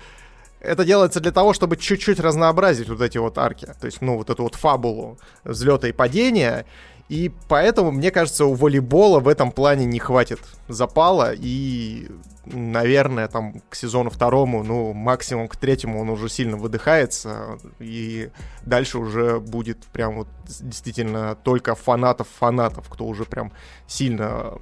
Это делается для того, чтобы чуть-чуть разнообразить вот эти вот арки, то есть, ну, вот эту вот фабулу взлета и падения, И поэтому, мне кажется, у волейбола в этом плане не хватит запала. И, наверное, там к сезону второму, ну, максимум к третьему он уже сильно выдыхается. И дальше уже будет прям вот действительно только фанатов-фанатов, кто уже прям сильно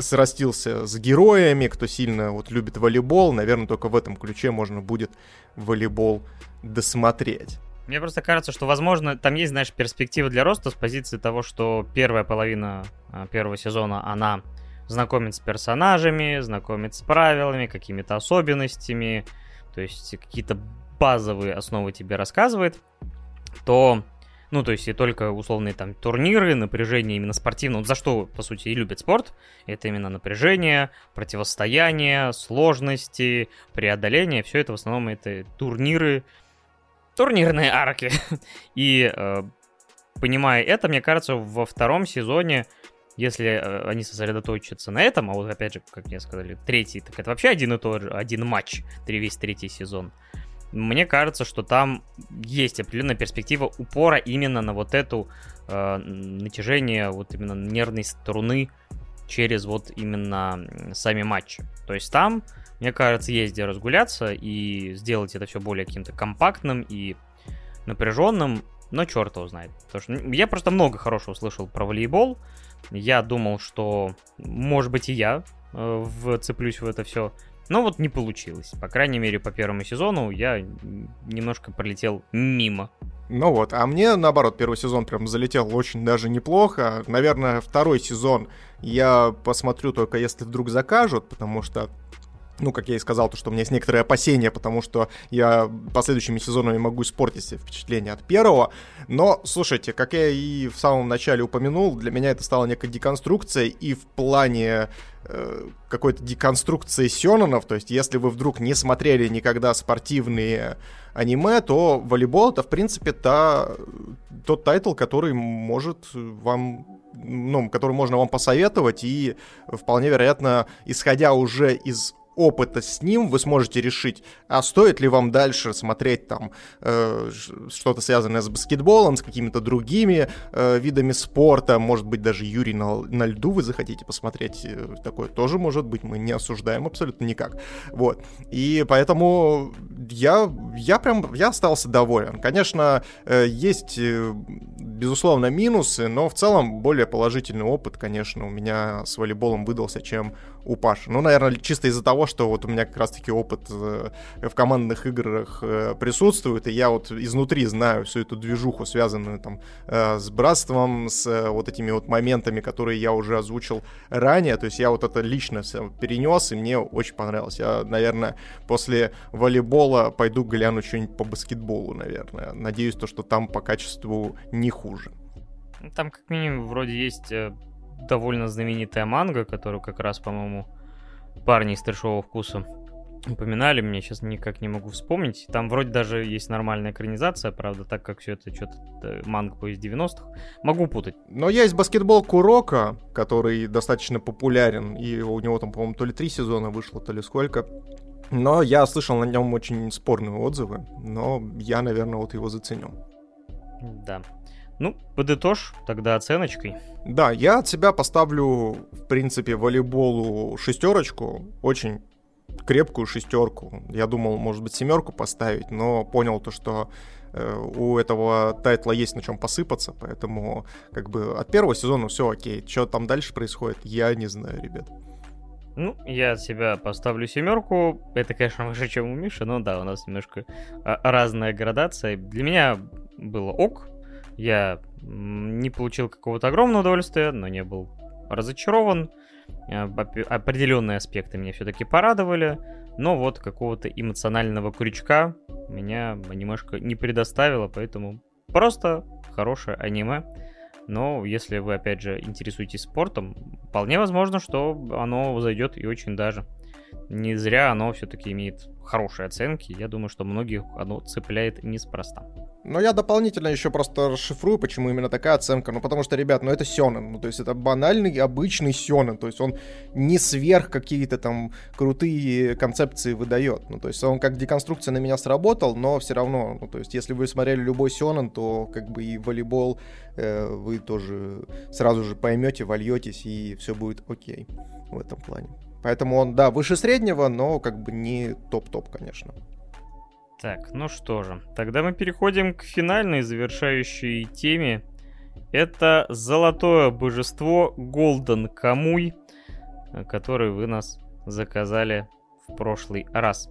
срастился с героями, кто сильно вот любит волейбол. Наверное, только в этом ключе можно будет волейбол досмотреть. Мне просто кажется, что, возможно, там есть, знаешь, перспектива для роста с позиции того, что первая половина а, первого сезона, она знакомит с персонажами, знакомит с правилами, какими-то особенностями, то есть какие-то базовые основы тебе рассказывает, то, ну, то есть и только условные там турниры, напряжение именно спортивное, вот за что, по сути, и любят спорт, это именно напряжение, противостояние, сложности, преодоление, все это в основном это турниры, турнирные арки. И э, понимая это, мне кажется, во втором сезоне, если э, они сосредоточатся на этом, а вот опять же, как мне сказали, третий, так это вообще один и тот же, один матч, весь третий сезон. Мне кажется, что там есть определенная перспектива упора именно на вот эту э, натяжение вот именно нервной струны через вот именно сами матчи. То есть там мне кажется, есть где разгуляться и сделать это все более каким-то компактным и напряженным, но черт его знает. Потому что я просто много хорошего слышал про волейбол. Я думал, что, может быть, и я э, вцеплюсь в это все. Но вот не получилось. По крайней мере, по первому сезону я немножко пролетел мимо. Ну вот, а мне, наоборот, первый сезон прям залетел очень даже неплохо. Наверное, второй сезон я посмотрю только если вдруг закажут, потому что ну, как я и сказал, то, что у меня есть некоторые опасения, потому что я последующими сезонами могу испортить себе впечатление от первого. Но, слушайте, как я и в самом начале упомянул, для меня это стало некой деконструкцией, и в плане э, какой-то деконструкции сёнонов, то есть если вы вдруг не смотрели никогда спортивные аниме, то волейбол это, в принципе, та, тот тайтл, который может вам ну, который можно вам посоветовать, и вполне вероятно, исходя уже из опыта с ним вы сможете решить, а стоит ли вам дальше смотреть там э, что-то связанное с баскетболом, с какими-то другими э, видами спорта, может быть даже Юри на, на льду вы захотите посмотреть, э, такое тоже может быть, мы не осуждаем абсолютно никак, вот, и поэтому я, я прям, я остался доволен, конечно, э, есть э, безусловно минусы, но в целом более положительный опыт, конечно, у меня с волейболом выдался, чем у Паши. Ну, наверное, чисто из-за того, что вот у меня как раз-таки опыт э, в командных играх э, присутствует, и я вот изнутри знаю всю эту движуху, связанную там э, с братством, с вот этими вот моментами, которые я уже озвучил ранее. То есть я вот это лично перенес, и мне очень понравилось. Я, наверное, после волейбола пойду гляну что-нибудь по баскетболу, наверное. Надеюсь, то, что там по качеству не хуже. Там как минимум вроде есть довольно знаменитая манга, которую как раз, по-моему, парни из трешового вкуса упоминали, мне сейчас никак не могу вспомнить. Там вроде даже есть нормальная экранизация, правда, так как все это что-то э, манга из 90-х. Могу путать. Но есть баскетбол Курока, который достаточно популярен, и у него там, по-моему, то ли три сезона вышло, то ли сколько. Но я слышал на нем очень спорные отзывы, но я, наверное, вот его заценил. Да. Ну, подытожь тогда оценочкой. Да, я от себя поставлю, в принципе, волейболу шестерочку. Очень крепкую шестерку. Я думал, может быть, семерку поставить, но понял то, что э, у этого тайтла есть на чем посыпаться, поэтому как бы от первого сезона все окей. Что там дальше происходит, я не знаю, ребят. Ну, я от себя поставлю семерку. Это, конечно, выше, чем у Миши, но да, у нас немножко а, разная градация. Для меня было ок, я не получил какого-то огромного удовольствия, но не был разочарован. Э, определенные аспекты меня все-таки порадовали, но вот какого-то эмоционального крючка меня немножко не предоставило, поэтому просто хорошее аниме. Но если вы, опять же, интересуетесь спортом, вполне возможно, что оно зайдет и очень даже. Не зря оно все-таки имеет хорошие оценки. Я думаю, что многих оно цепляет неспроста. Но я дополнительно еще просто расшифрую, почему именно такая оценка. Ну, потому что, ребят, ну это Сёнэн. Ну, то есть это банальный, обычный Сёнэн. То есть он не сверх какие-то там крутые концепции выдает. Ну, то есть он как деконструкция на меня сработал, но все равно, ну, то есть если вы смотрели любой Сёнэн, то как бы и волейбол э, вы тоже сразу же поймете, вольетесь, и все будет окей в этом плане. Поэтому он, да, выше среднего, но как бы не топ-топ, конечно. Так, ну что же, тогда мы переходим к финальной завершающей теме. Это золотое божество Голден Камуй, который вы нас заказали в прошлый раз.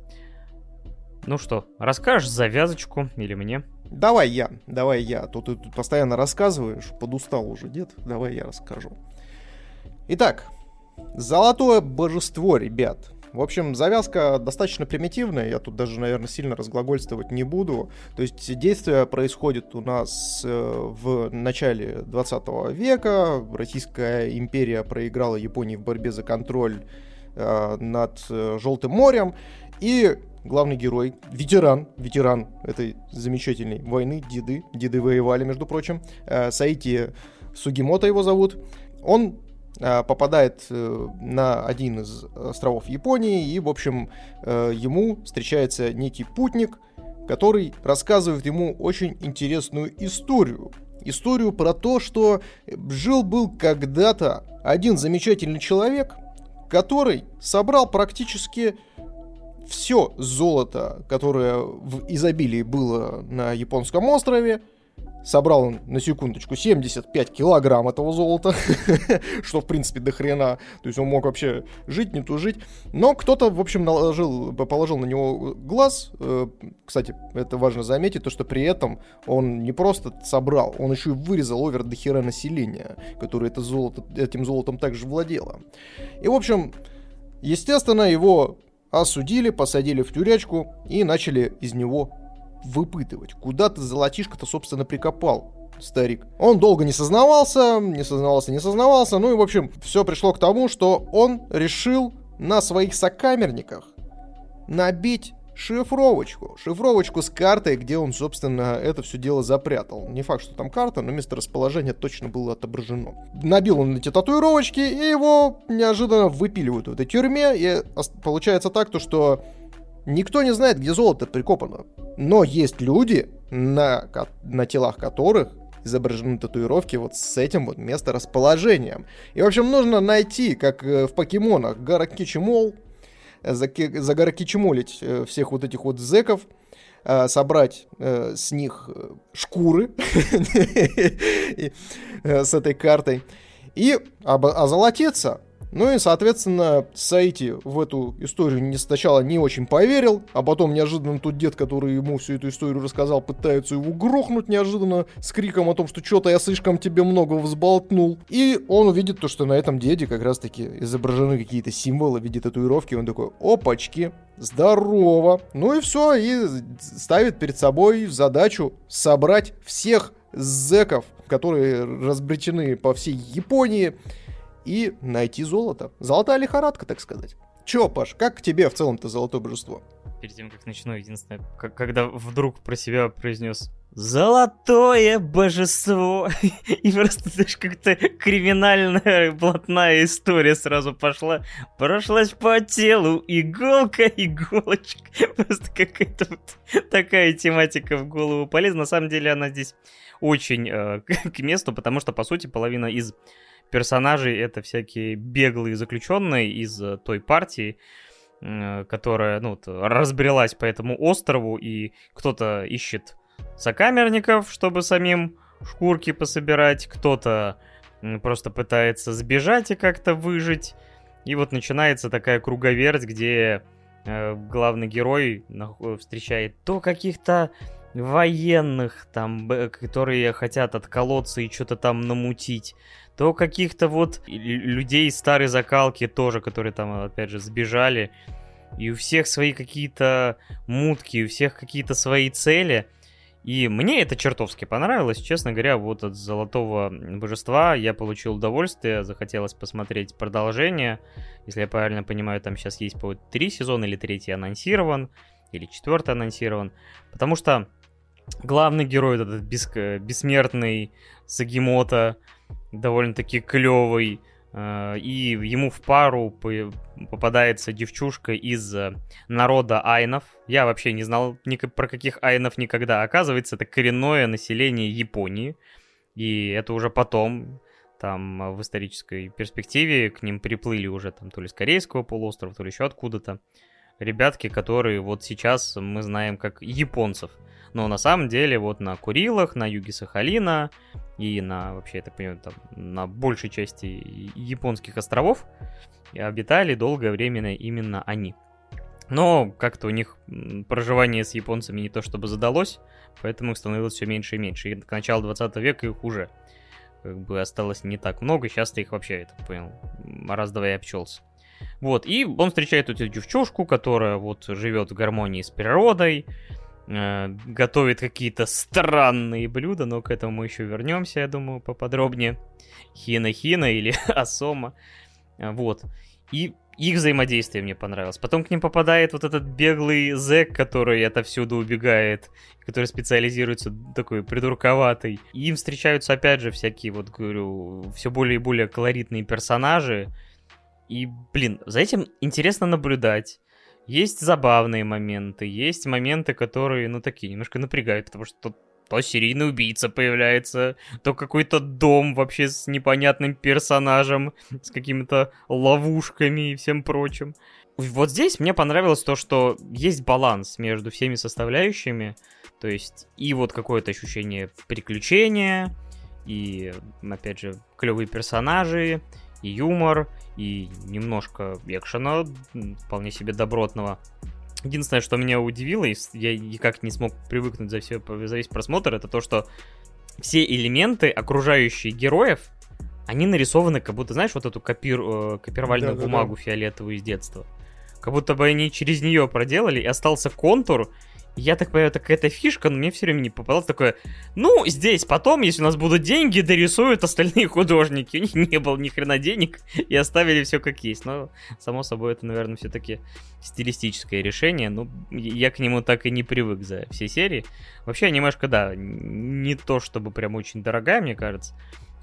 Ну что, расскажешь завязочку или мне? Давай я, давай я. Тут ты тут постоянно рассказываешь, подустал уже, дед. Давай я расскажу. Итак, золотое божество, ребят. В общем, завязка достаточно примитивная, я тут даже, наверное, сильно разглагольствовать не буду. То есть действие происходит у нас э, в начале 20 века, Российская империя проиграла Японии в борьбе за контроль э, над э, Желтым морем, и главный герой, ветеран, ветеран этой замечательной войны, деды, деды воевали, между прочим, Саити Сугимото его зовут, он попадает э, на один из островов Японии, и, в общем, э, ему встречается некий путник, который рассказывает ему очень интересную историю. Историю про то, что жил-был когда-то один замечательный человек, который собрал практически все золото, которое в изобилии было на японском острове, Собрал он, на секундочку, 75 килограмм этого золота, что, в принципе, до хрена. То есть он мог вообще жить, не тужить. Но кто-то, в общем, наложил, положил на него глаз. Э, кстати, это важно заметить, то, что при этом он не просто собрал, он еще и вырезал овер до хера населения, которое это золото, этим золотом также владело. И, в общем, естественно, его осудили, посадили в тюрячку и начали из него выпытывать, куда ты золотишко-то, собственно, прикопал, старик. Он долго не сознавался, не сознавался, не сознавался. Ну и, в общем, все пришло к тому, что он решил на своих сокамерниках набить шифровочку. Шифровочку с картой, где он, собственно, это все дело запрятал. Не факт, что там карта, но место расположения точно было отображено. Набил он эти татуировочки, и его неожиданно выпиливают в этой тюрьме. И получается так, то, что Никто не знает, где золото прикопано. Но есть люди, на, на телах которых изображены татуировки вот с этим вот месторасположением. И, в общем, нужно найти, как э, в покемонах, Гаракичимол, загаракичимолить э, всех вот этих вот зеков, э, собрать с них шкуры с этой картой и озолотиться ну и, соответственно, Саити в эту историю не, сначала не очень поверил, а потом неожиданно тот дед, который ему всю эту историю рассказал, пытается его грохнуть неожиданно с криком о том, что что-то я слишком тебе много взболтнул. И он увидит то, что на этом деде как раз-таки изображены какие-то символы в виде татуировки. Он такой, опачки, здорово. Ну и все, и ставит перед собой задачу собрать всех зеков, которые разбречены по всей Японии, и найти золото. Золотая лихорадка, так сказать. Чё, Паш, как к тебе в целом-то золотое божество? Перед тем, как начну, единственное, как, когда вдруг про себя произнес Золотое божество. И просто, знаешь, как-то криминальная блатная история сразу пошла. Прошлась по телу иголка, иголочка. Просто какая-то вот такая тематика в голову полезна. На самом деле она здесь очень э, к месту, потому что, по сути, половина из персонажей это всякие беглые заключенные из э, той партии, которая, ну, разбрелась по этому острову, и кто-то ищет сокамерников, чтобы самим шкурки пособирать, кто-то просто пытается сбежать и как-то выжить. И вот начинается такая круговерть, где э, главный герой встречает то каких-то военных, там, которые хотят отколоться и что-то там намутить, то каких-то вот людей старой закалки тоже, которые там, опять же, сбежали. И у всех свои какие-то мутки, у всех какие-то свои цели. И мне это чертовски понравилось, честно говоря, вот от Золотого Божества я получил удовольствие, захотелось посмотреть продолжение. Если я правильно понимаю, там сейчас есть по три сезона или третий анонсирован, или четвертый анонсирован. Потому что главный герой, этот бес, бессмертный Сагимота, довольно-таки клевый, э, и ему в пару попадается девчушка из э, народа айнов. Я вообще не знал ни про каких айнов никогда. Оказывается, это коренное население Японии. И это уже потом, там, в исторической перспективе, к ним приплыли уже там то ли с Корейского полуострова, то ли еще откуда-то. Ребятки, которые вот сейчас мы знаем как японцев. Но на самом деле вот на Курилах, на юге Сахалина и на, вообще, я так понимаю, там, на большей части японских островов обитали долгое время именно они. Но как-то у них проживание с японцами не то чтобы задалось, поэтому их становилось все меньше и меньше. И к началу 20 века их уже как бы осталось не так много, сейчас-то их вообще, я так понял, раз-два и обчелся. Вот, и он встречает эту девчушку, которая вот живет в гармонии с природой, э, готовит какие-то странные блюда, но к этому мы еще вернемся, я думаю, поподробнее. Хина-хина или Асома. Вот. И их взаимодействие мне понравилось. Потом к ним попадает вот этот беглый зэк, который отовсюду убегает, который специализируется такой придурковатый. Им встречаются, опять же, всякие, вот говорю, все более и более колоритные персонажи. И, блин, за этим интересно наблюдать. Есть забавные моменты, есть моменты, которые, ну, такие, немножко напрягают, потому что то серийный убийца появляется, то какой-то дом вообще с непонятным персонажем, с какими-то ловушками и всем прочим. Вот здесь мне понравилось то, что есть баланс между всеми составляющими, то есть и вот какое-то ощущение приключения, и, опять же, клевые персонажи, и юмор, и немножко экшена, вполне себе добротного. Единственное, что меня удивило, и я никак не смог привыкнуть за, все, за весь просмотр, это то, что все элементы, окружающие героев, они нарисованы, как будто, знаешь, вот эту копир, э, копировальную да, бумагу да, да. фиолетовую из детства. Как будто бы они через нее проделали, и остался контур, я так понимаю, это какая-то фишка, но мне все время не попадалось такое, ну, здесь потом, если у нас будут деньги, дорисуют остальные художники. У них не было ни хрена денег, и оставили все как есть. Но, само собой, это, наверное, все-таки стилистическое решение. Ну, я к нему так и не привык за все серии. Вообще, анимешка, да, не то чтобы прям очень дорогая, мне кажется.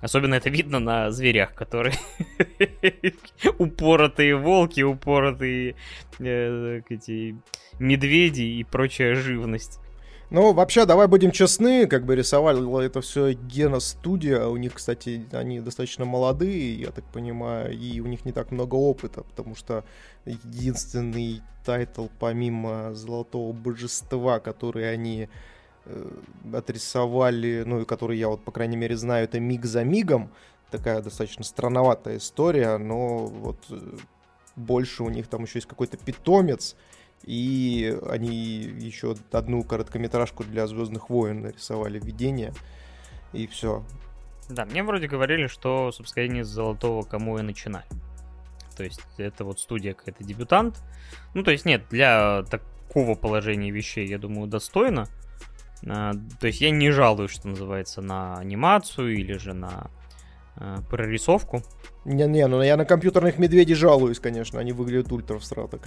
Особенно это видно на зверях, которые упоротые волки, упоротые э, эти медведи и прочая живность. Ну, вообще, давай будем честны, как бы рисовали это все Гена Студия, у них, кстати, они достаточно молодые, я так понимаю, и у них не так много опыта, потому что единственный тайтл помимо Золотого Божества, который они Э, отрисовали, ну и который я вот, по крайней мере, знаю, это «Миг за мигом». Такая достаточно странноватая история, но вот э, больше у них там еще есть какой-то питомец, и они еще одну короткометражку для Звездных войн нарисовали видение, и все. Да, мне вроде говорили, что, собственно, они с Золотого Камуя и начинали. То есть это вот студия какая-то дебютант. Ну, то есть нет, для такого положения вещей, я думаю, достойно. А, то есть я не жалуюсь, что называется, на анимацию или же на прорисовку. Не-не, ну я на компьютерных медведей жалуюсь, конечно, они выглядят ультра всрато.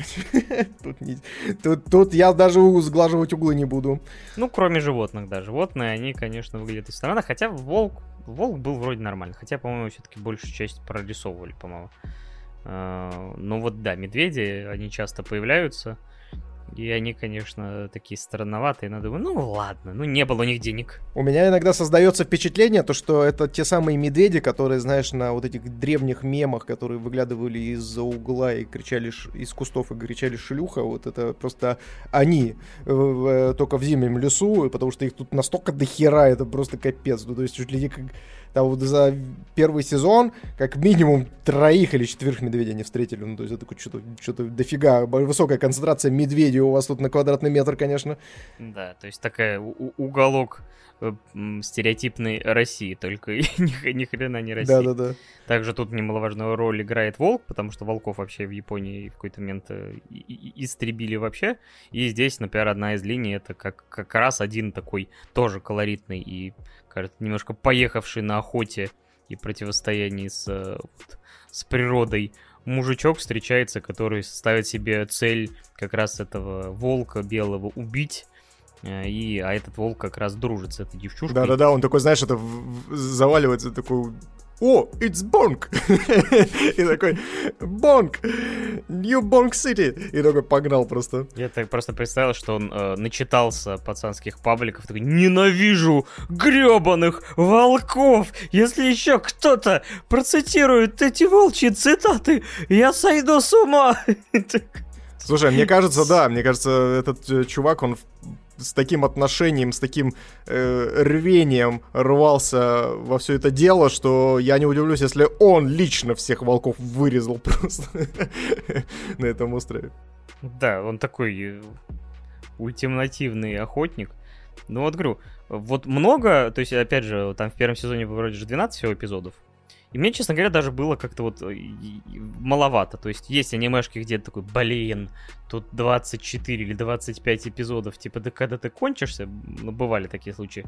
тут, не, тут, тут я даже сглаживать углы не буду. Ну, кроме животных, да. Животные, они, конечно, выглядят странно, хотя волк, волк был вроде нормальный, хотя, по-моему, все-таки большую часть прорисовывали, по-моему. Uh, ну вот да, медведи, они часто появляются. И они, конечно, такие странноватые, но думаю, ну ладно, ну не было у них денег. У меня иногда создается впечатление, то, что это те самые медведи, которые, знаешь, на вот этих древних мемах, которые выглядывали из-за угла и кричали, из кустов и кричали шлюха, вот это просто они, только в зимнем лесу, потому что их тут настолько дохера, это просто капец. Ну, то есть чуть ли не как там вот за первый сезон как минимум троих или четверых медведей они встретили. Ну, то есть это что-то, что-то дофига. Высокая концентрация медведей у вас тут на квадратный метр, конечно. Да, то есть такая уголок Э, стереотипной России, только ни, ни хрена не России. Да-да-да. Также тут немаловажную роль играет волк, потому что волков вообще в Японии в какой-то момент э, истребили вообще. И здесь, например, одна из линий это как, как раз один такой тоже колоритный и, кажется, немножко поехавший на охоте и противостоянии с, э, вот, с природой мужичок встречается, который ставит себе цель как раз этого волка белого убить И, а этот волк как раз дружит с этой девчушкой. Да-да-да, он такой, знаешь, это заваливается такой о, it's Bonk! и такой, Bonk! New Bonk City! И такой погнал просто. Я так просто представил, что он э, начитался пацанских пабликов, такой, ненавижу гребаных волков! Если еще кто-то процитирует эти волчьи цитаты, я сойду с ума! Слушай, мне кажется, да, мне кажется, этот э, чувак, он с таким отношением, с таким э, рвением рвался во все это дело, что я не удивлюсь, если он лично всех волков вырезал просто на этом острове. Да, он такой э, ультимативный охотник. Ну вот говорю, вот много, то есть, опять же, там в первом сезоне вроде же 12 всего эпизодов. И мне, честно говоря, даже было как-то вот э, маловато. То есть есть анимешки, где такой, блин, тут 24 или 25 эпизодов, типа, да когда ты кончишься, ну, бывали такие случаи.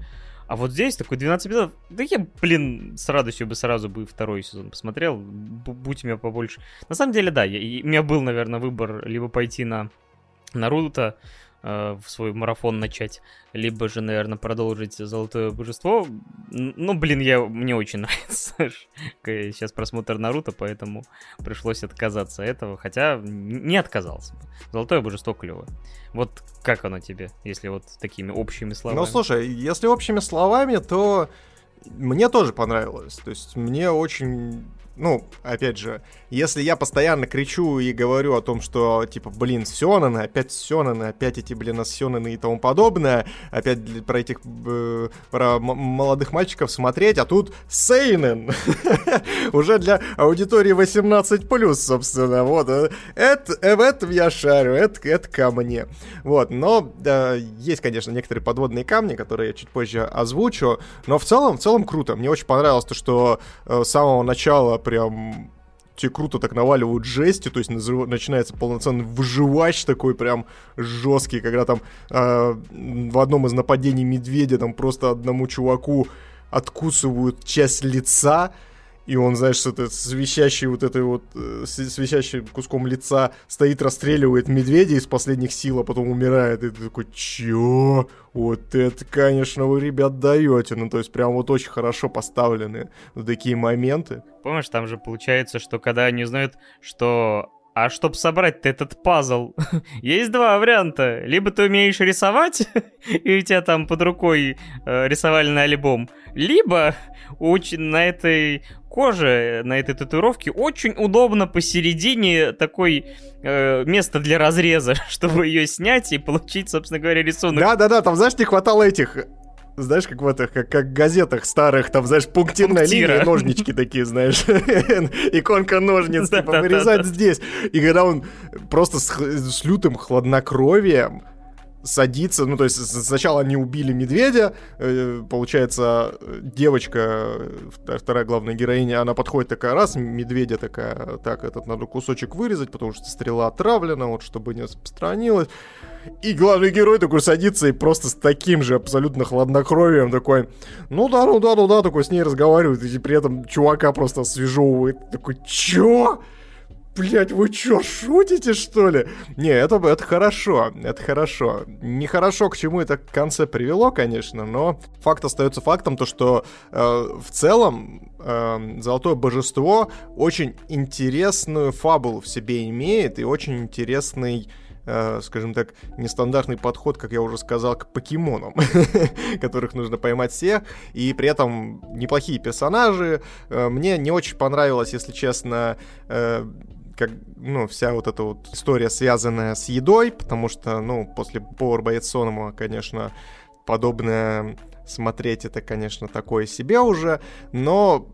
А вот здесь такой 12 эпизодов, да я, блин, с радостью бы сразу бы второй сезон посмотрел, будь у меня побольше. На самом деле, да, я, у меня был, наверное, выбор либо пойти на Наруто, в свой марафон начать, либо же, наверное, продолжить Золотое Божество. Ну, блин, я, мне очень нравится сейчас просмотр Наруто, поэтому пришлось отказаться от этого, хотя не отказался. Золотое Божество клево. Вот как оно тебе, если вот такими общими словами? Ну, слушай, если общими словами, то мне тоже понравилось. То есть мне очень ну, опять же, если я постоянно кричу и говорю о том, что, типа, блин, Сёнаны, опять Сёнаны, опять эти, блин, Сёнаны и тому подобное, опять про этих, э, про молодых мальчиков смотреть, а тут Сейнен, уже для аудитории 18+, собственно, вот, э, это, э, в этом я шарю, это, это ко мне, вот, но да, есть, конечно, некоторые подводные камни, которые я чуть позже озвучу, но в целом, в целом круто, мне очень понравилось то, что э, с самого начала прям тебе круто так наваливают жести, то есть начинается полноценный выживач такой прям жесткий, когда там э, в одном из нападений медведя там просто одному чуваку откусывают часть лица, и он, знаешь, с, это, с вот этой вот, э, с, куском лица стоит, расстреливает медведя из последних сил, а потом умирает, и ты такой, чё? Вот это, конечно, вы, ребят, даете, ну, то есть прям вот очень хорошо поставлены такие моменты. Помнишь, там же получается, что когда они узнают, что а чтобы собрать этот пазл, есть два варианта. Либо ты умеешь рисовать, и у тебя там под рукой э, рисовальный альбом, либо очень на этой коже, на этой татуировке очень удобно посередине такой э, место для разреза, чтобы ее снять и получить, собственно говоря, рисунок. Да-да-да, там, знаешь, не хватало этих знаешь, как в этих, как, как газетах старых, там, знаешь, пунктирная Пунктира. линия, ножнички такие, знаешь, иконка ножниц, типа, вырезать здесь. И когда он просто с лютым хладнокровием садится, ну то есть сначала они убили медведя, э, получается девочка, вторая главная героиня, она подходит такая раз, медведя такая, так этот надо кусочек вырезать, потому что стрела отравлена, вот чтобы не распространилась. И главный герой такой садится и просто с таким же абсолютно хладнокровием такой, ну да, ну да, ну да, такой с ней разговаривает, и при этом чувака просто освежевывает, такой, чё? блядь, вы чё, шутите, что ли? Не, это, это хорошо, это хорошо. Нехорошо, к чему это в конце привело, конечно, но факт остается фактом, то что э, в целом э, Золотое Божество очень интересную фабулу в себе имеет и очень интересный э, скажем так, нестандартный подход, как я уже сказал, к покемонам, которых нужно поймать всех, и при этом неплохие персонажи. Э, мне не очень понравилось, если честно, э, как, ну, вся вот эта вот история, связанная с едой, потому что, ну, после Power Боец конечно, подобное смотреть это, конечно, такое себе уже, но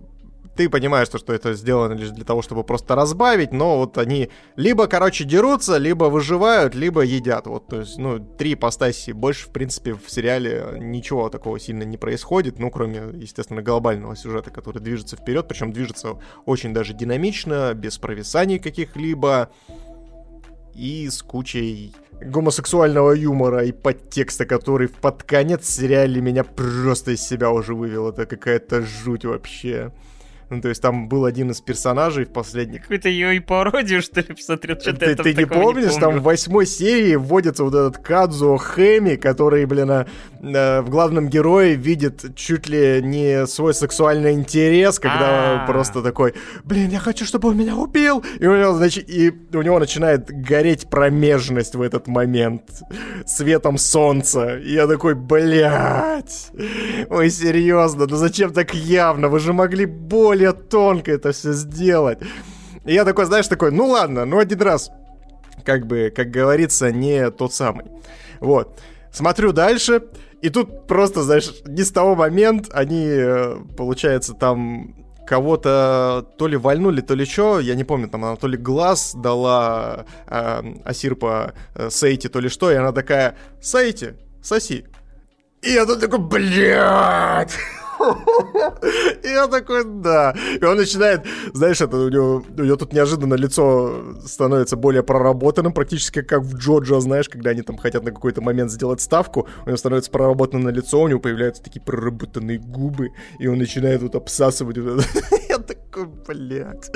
ты понимаешь, что, что это сделано лишь для того, чтобы просто разбавить, но вот они либо, короче, дерутся, либо выживают, либо едят. Вот, то есть, ну, три ипостаси. Больше, в принципе, в сериале ничего такого сильно не происходит, ну, кроме, естественно, глобального сюжета, который движется вперед, причем движется очень даже динамично, без провисаний каких-либо и с кучей гомосексуального юмора и подтекста, который под конец сериале меня просто из себя уже вывел. Это какая-то жуть вообще. Ну, то есть там был один из персонажей в последних... Какую-то ее и пародию, что ли, посмотрел? Что ты, ты не помнишь, не там в восьмой серии вводится вот этот Кадзо Хэми, который, блин, а, а, в главном герое видит чуть ли не свой сексуальный интерес, когда А-а-а. просто такой, блин, я хочу, чтобы он меня убил, и у него, значит, и у него начинает гореть промежность в этот момент светом солнца, и я такой, блядь, ой, серьезно, ну зачем так явно, вы же могли более тонко это все сделать. И я такой, знаешь, такой, ну ладно, ну один раз, как бы, как говорится, не тот самый. Вот. Смотрю дальше, и тут просто, знаешь, не с того момента они, э, получается, там кого-то то ли вальнули, то ли что, я не помню, там она то ли глаз дала э, Асирпа э, Сейти, то ли что, и она такая, Сейти, соси. И я тут такой, блядь! И я такой, да. И он начинает, знаешь, это у него, у него тут неожиданно лицо становится более проработанным, практически как в Джоджо, знаешь, когда они там хотят на какой-то момент сделать ставку, у него становится проработанное лицо, у него появляются такие проработанные губы, и он начинает вот обсасывать. Я такой, блядь,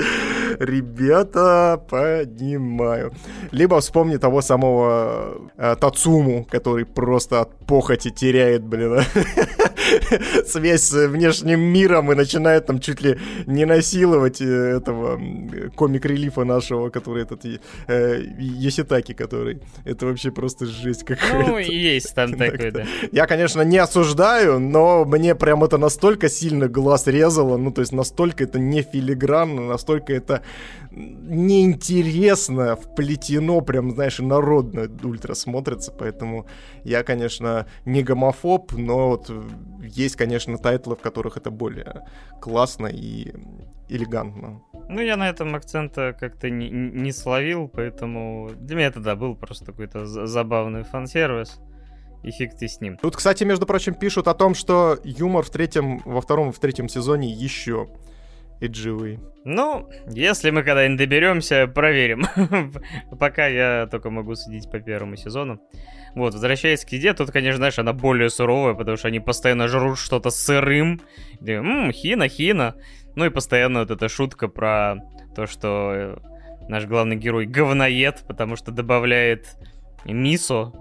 ребята, понимаю. Либо вспомни того самого э, Тацуму, который просто от похоти теряет, блин, связь с внешним миром и начинает там чуть ли не насиловать э, этого комик-релифа нашего, который этот э, Йоситаки, который. Это вообще просто жесть какая-то. Ну, есть там такой, да. Я, конечно, не осуждаю, но мне прям это настолько сильно глаз резало, ну, то есть настолько это не филигранно, настолько это неинтересно, вплетено, прям, знаешь, инородно ультра смотрится, поэтому я, конечно, не гомофоб, но вот есть, конечно, тайтлы, в которых это более классно и элегантно. Ну, я на этом акцента как-то не, не словил, поэтому для меня это, да, был просто какой-то забавный фан-сервис и фиг ты с ним. Тут, кстати, между прочим, пишут о том, что юмор в третьем, во втором и в третьем сезоне еще эдживый. Ну, если мы когда-нибудь доберемся, проверим. Пока я только могу судить по первому сезону. Вот, возвращаясь к еде, тут, конечно, знаешь, она более суровая, потому что они постоянно жрут что-то сырым. Ммм, хина, хина. Ну и постоянно вот эта шутка про то, что э, наш главный герой говноед, потому что добавляет мисо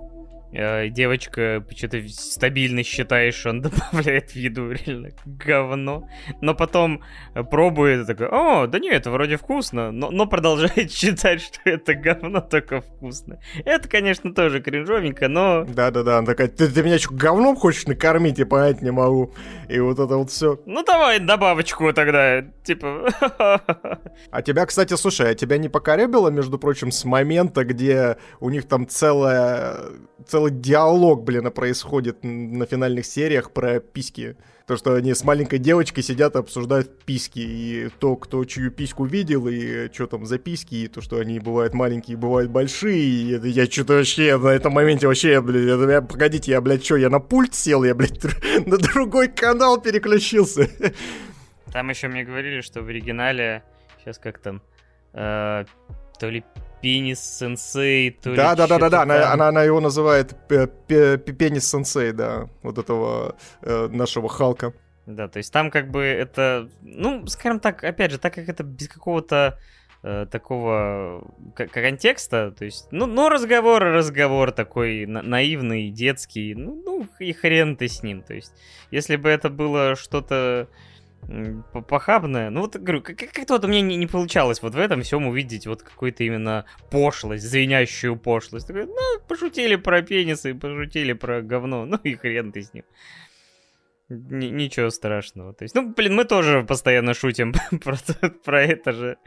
девочка что-то стабильно считает, что он добавляет в еду реально говно. Но потом э, пробует и такой, о, да нет, это вроде вкусно, но, но продолжает считать, что это говно только вкусно. Это, конечно, тоже кринжовенько, но... Да-да-да, она такая, ты, ты меня что, говном хочешь накормить? Я понять не могу. И вот это вот все. Ну давай добавочку тогда, типа... А тебя, кстати, слушай, а тебя не покоребило, между прочим, с момента, где у них там целая целый диалог, блин, происходит на финальных сериях про письки. То, что они с маленькой девочкой сидят и обсуждают письки. И то, кто чью письку видел, и что там за письки, и то, что они бывают маленькие, бывают большие. И это, я что-то вообще на этом моменте вообще, блин, это, я, погодите, я, блядь, что, я на пульт сел, я, блядь, на другой канал переключился. Там еще мне говорили, что в оригинале, сейчас как там, э, то ли Пенис Сенсей, то да, да, да, да, да, она, она, она его называет Пенис Сенсей, да, вот этого э, нашего Халка. Да, то есть там как бы это, ну, скажем так, опять же, так как это без какого-то э, такого контекста, то есть, ну, ну, разговор, разговор такой на наивный, детский, ну, ну, и хрен ты с ним, то есть, если бы это было что-то похабное. Ну вот, говорю, как-то вот у меня не, не получалось вот в этом всем увидеть вот какую-то именно пошлость, звенящую пошлость. Такой, ну, пошутили про пенисы, пошутили про говно, ну и хрен ты с ним. Н- ничего страшного. То есть, ну, блин, мы тоже постоянно шутим про, про это же.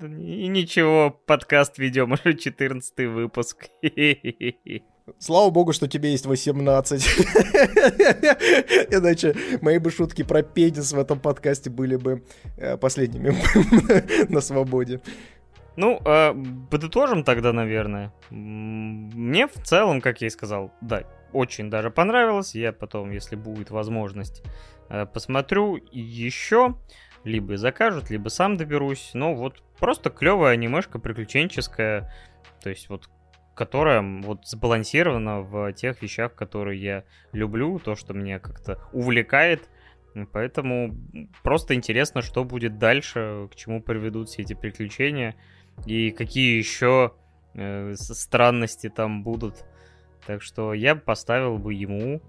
И ничего, подкаст ведем, уже 14 выпуск. Слава богу, что тебе есть 18. Иначе мои бы шутки про пенис в этом подкасте были бы э, последними на свободе. Ну, э, подытожим тогда, наверное. Мне в целом, как я и сказал, да, очень даже понравилось. Я потом, если будет возможность, э, посмотрю еще. Либо закажут, либо сам доберусь. Но вот просто клевая анимешка приключенческая. То есть вот которая вот сбалансирована в тех вещах, которые я люблю, то, что меня как-то увлекает. Поэтому просто интересно, что будет дальше, к чему приведут все эти приключения и какие еще э, странности там будут. Так что я поставил бы ему,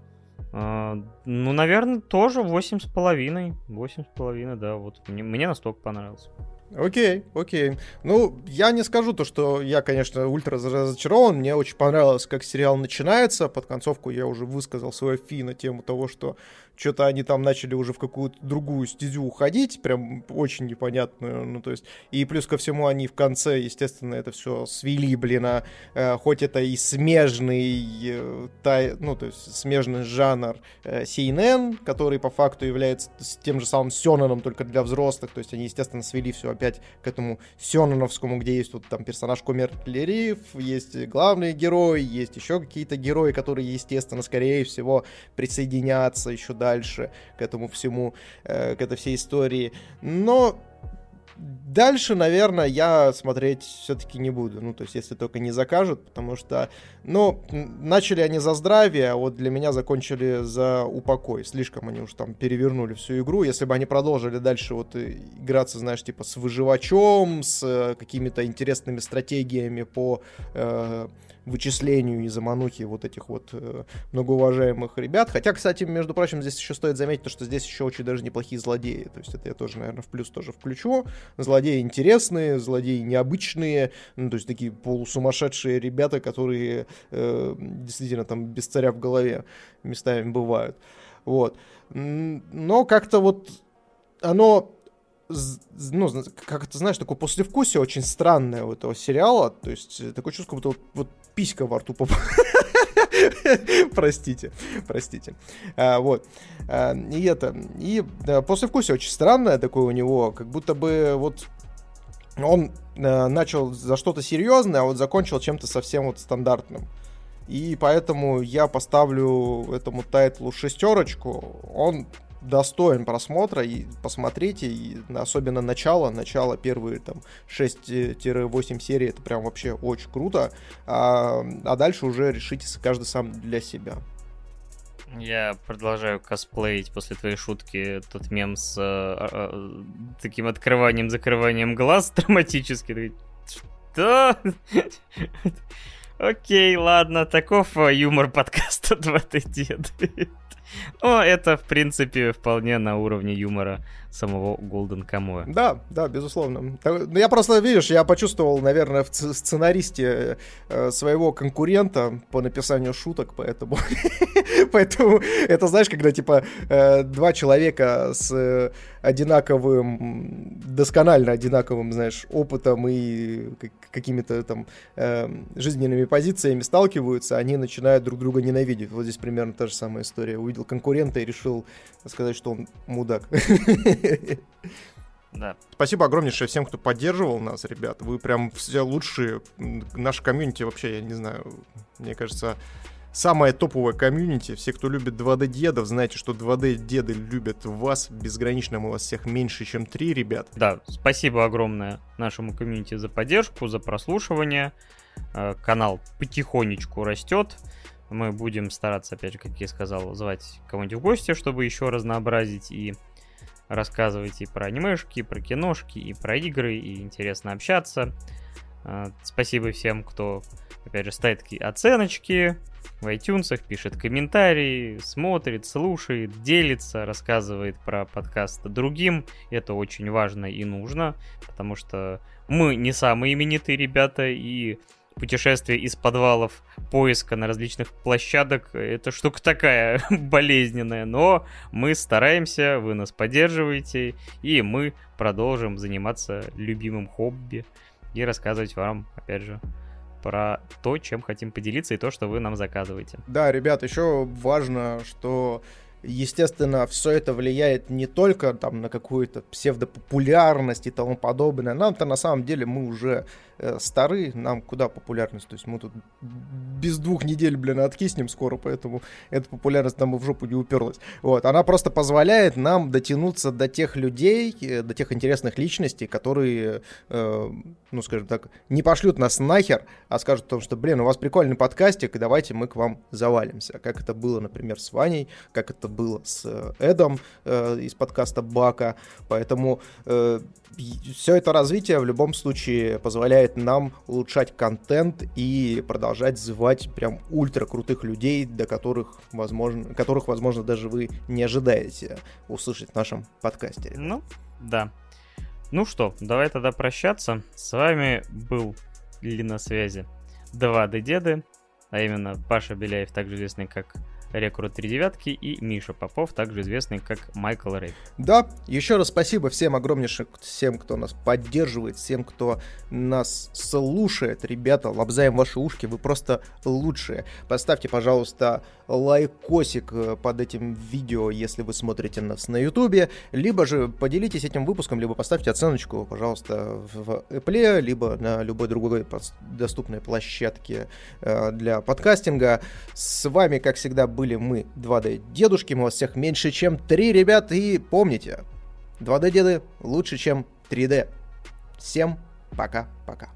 э, ну, наверное, тоже 8,5. 8,5, да, вот мне, мне настолько понравился. Окей, окей. Ну, я не скажу то, что я, конечно, ультра разочарован. Мне очень понравилось, как сериал начинается. Под концовку я уже высказал свое фи на тему того, что что-то они там начали уже в какую-то другую стезю уходить, прям очень непонятную, ну, то есть, и плюс ко всему они в конце, естественно, это все свели, блин, а, э, хоть это и смежный, э, тай, ну, то есть, смежный жанр э, CNN, который по факту является тем же самым Сёнаном, только для взрослых, то есть, они, естественно, свели все опять к этому Сёнановскому, где есть вот там персонаж Комер Лериф, есть главный герой, есть еще какие-то герои, которые, естественно, скорее всего, присоединятся еще дальше к этому всему, э, к этой всей истории. Но Дальше, наверное, я смотреть все-таки не буду. Ну, то есть, если только не закажут, потому что, ну, начали они за здравие, а вот для меня закончили за упокой. Слишком они уж там перевернули всю игру. Если бы они продолжили дальше вот играться, знаешь, типа с выживачом, с э, какими-то интересными стратегиями по э, вычислению и заманухи вот этих вот э, многоуважаемых ребят. Хотя, кстати, между прочим, здесь еще стоит заметить, что здесь еще очень даже неплохие злодеи. То есть это я тоже, наверное, в плюс тоже включу. Злодеи интересные, злодеи необычные, ну, то есть такие полусумасшедшие ребята, которые э, действительно там без царя в голове местами бывают. Вот. Но как-то вот оно ну, как это, знаешь, такое послевкусие очень странное у этого сериала. То есть э, такое чувство, будто вот, вот писька во рту попала. простите, простите. А, вот. А, и это. И да, послевкусие очень странное такое у него, как будто бы вот он а, начал за что-то серьезное, а вот закончил чем-то совсем вот стандартным. И поэтому я поставлю этому тайтлу шестерочку. Он достоин просмотра, и посмотрите, и особенно начало, начало первые там 6-8 серий, это прям вообще очень круто, а, а дальше уже решите каждый сам для себя. Я продолжаю косплеить после твоей шутки тот мем с э, э, таким открыванием-закрыванием глаз драматически. Что? Окей, ладно, таков юмор подкаста 20 дед. Но это, в принципе, вполне на уровне юмора самого Голден Камоя. Да, да, безусловно. Ну, я просто, видишь, я почувствовал, наверное, в сценаристе э, своего конкурента по написанию шуток, поэтому... поэтому это, знаешь, когда, типа, э, два человека с одинаковым, досконально одинаковым, знаешь, опытом и какими-то там э, жизненными позициями сталкиваются, они начинают друг друга ненавидеть. Вот здесь примерно та же самая история. Увидел конкурента и решил сказать, что он мудак. Да. Спасибо огромнейшее всем, кто поддерживал нас, ребят. Вы прям все лучшие. Наш комьюнити вообще, я не знаю, мне кажется, самое топовое комьюнити. Все, кто любит 2D-дедов, знаете, что 2D-деды любят вас безгранично. Мы вас всех меньше, чем три, ребят. Да, спасибо огромное нашему комьюнити за поддержку, за прослушивание. Э, канал потихонечку растет. Мы будем стараться, опять же, как я сказал, звать кого-нибудь в гости, чтобы еще разнообразить и рассказывать и про анимешки, и про киношки, и про игры, и интересно общаться. А, спасибо всем, кто, опять же, ставит такие оценочки в iTunes, пишет комментарии, смотрит, слушает, делится, рассказывает про подкаст другим. Это очень важно и нужно, потому что мы не самые именитые ребята, и путешествие из подвалов, поиска на различных площадок, это штука такая болезненная, но мы стараемся, вы нас поддерживаете, и мы продолжим заниматься любимым хобби и рассказывать вам, опять же, про то, чем хотим поделиться и то, что вы нам заказываете. Да, ребят, еще важно, что Естественно, все это влияет не только там на какую-то псевдопопулярность и тому подобное. Нам-то на самом деле мы уже э, стары, нам куда популярность? То есть мы тут без двух недель, блин, откиснем скоро, поэтому эта популярность нам в жопу не уперлась. Вот, она просто позволяет нам дотянуться до тех людей, э, до тех интересных личностей, которые, э, ну, скажем так, не пошлют нас нахер, а скажут о том, что, блин, у вас прикольный подкастик, давайте мы к вам завалимся. Как это было, например, с Ваней, как это было с Эдом из подкаста Бака, поэтому все это развитие в любом случае позволяет нам улучшать контент и продолжать звать прям ультра крутых людей, до которых, возможно, которых, возможно, даже вы не ожидаете услышать в нашем подкасте. Ну, да. Ну что, давай тогда прощаться. С вами был или на связи 2D Деды, а именно Паша Беляев, также известный как Рекрут 3 девятки и Миша Попов, также известный как Майкл Рэй. Да, еще раз спасибо всем огромнейшим, всем, кто нас поддерживает, всем, кто нас слушает. Ребята, лобзаем ваши ушки, вы просто лучшие. Поставьте, пожалуйста, лайкосик э, под этим видео, если вы смотрите нас на ютубе, либо же поделитесь этим выпуском, либо поставьте оценочку, пожалуйста, в Apple, либо на любой другой доступной площадке э, для подкастинга. С вами, как всегда, были мы 2D дедушки, мы вас всех меньше, чем 3, ребят, и помните, 2D деды лучше, чем 3D. Всем пока-пока.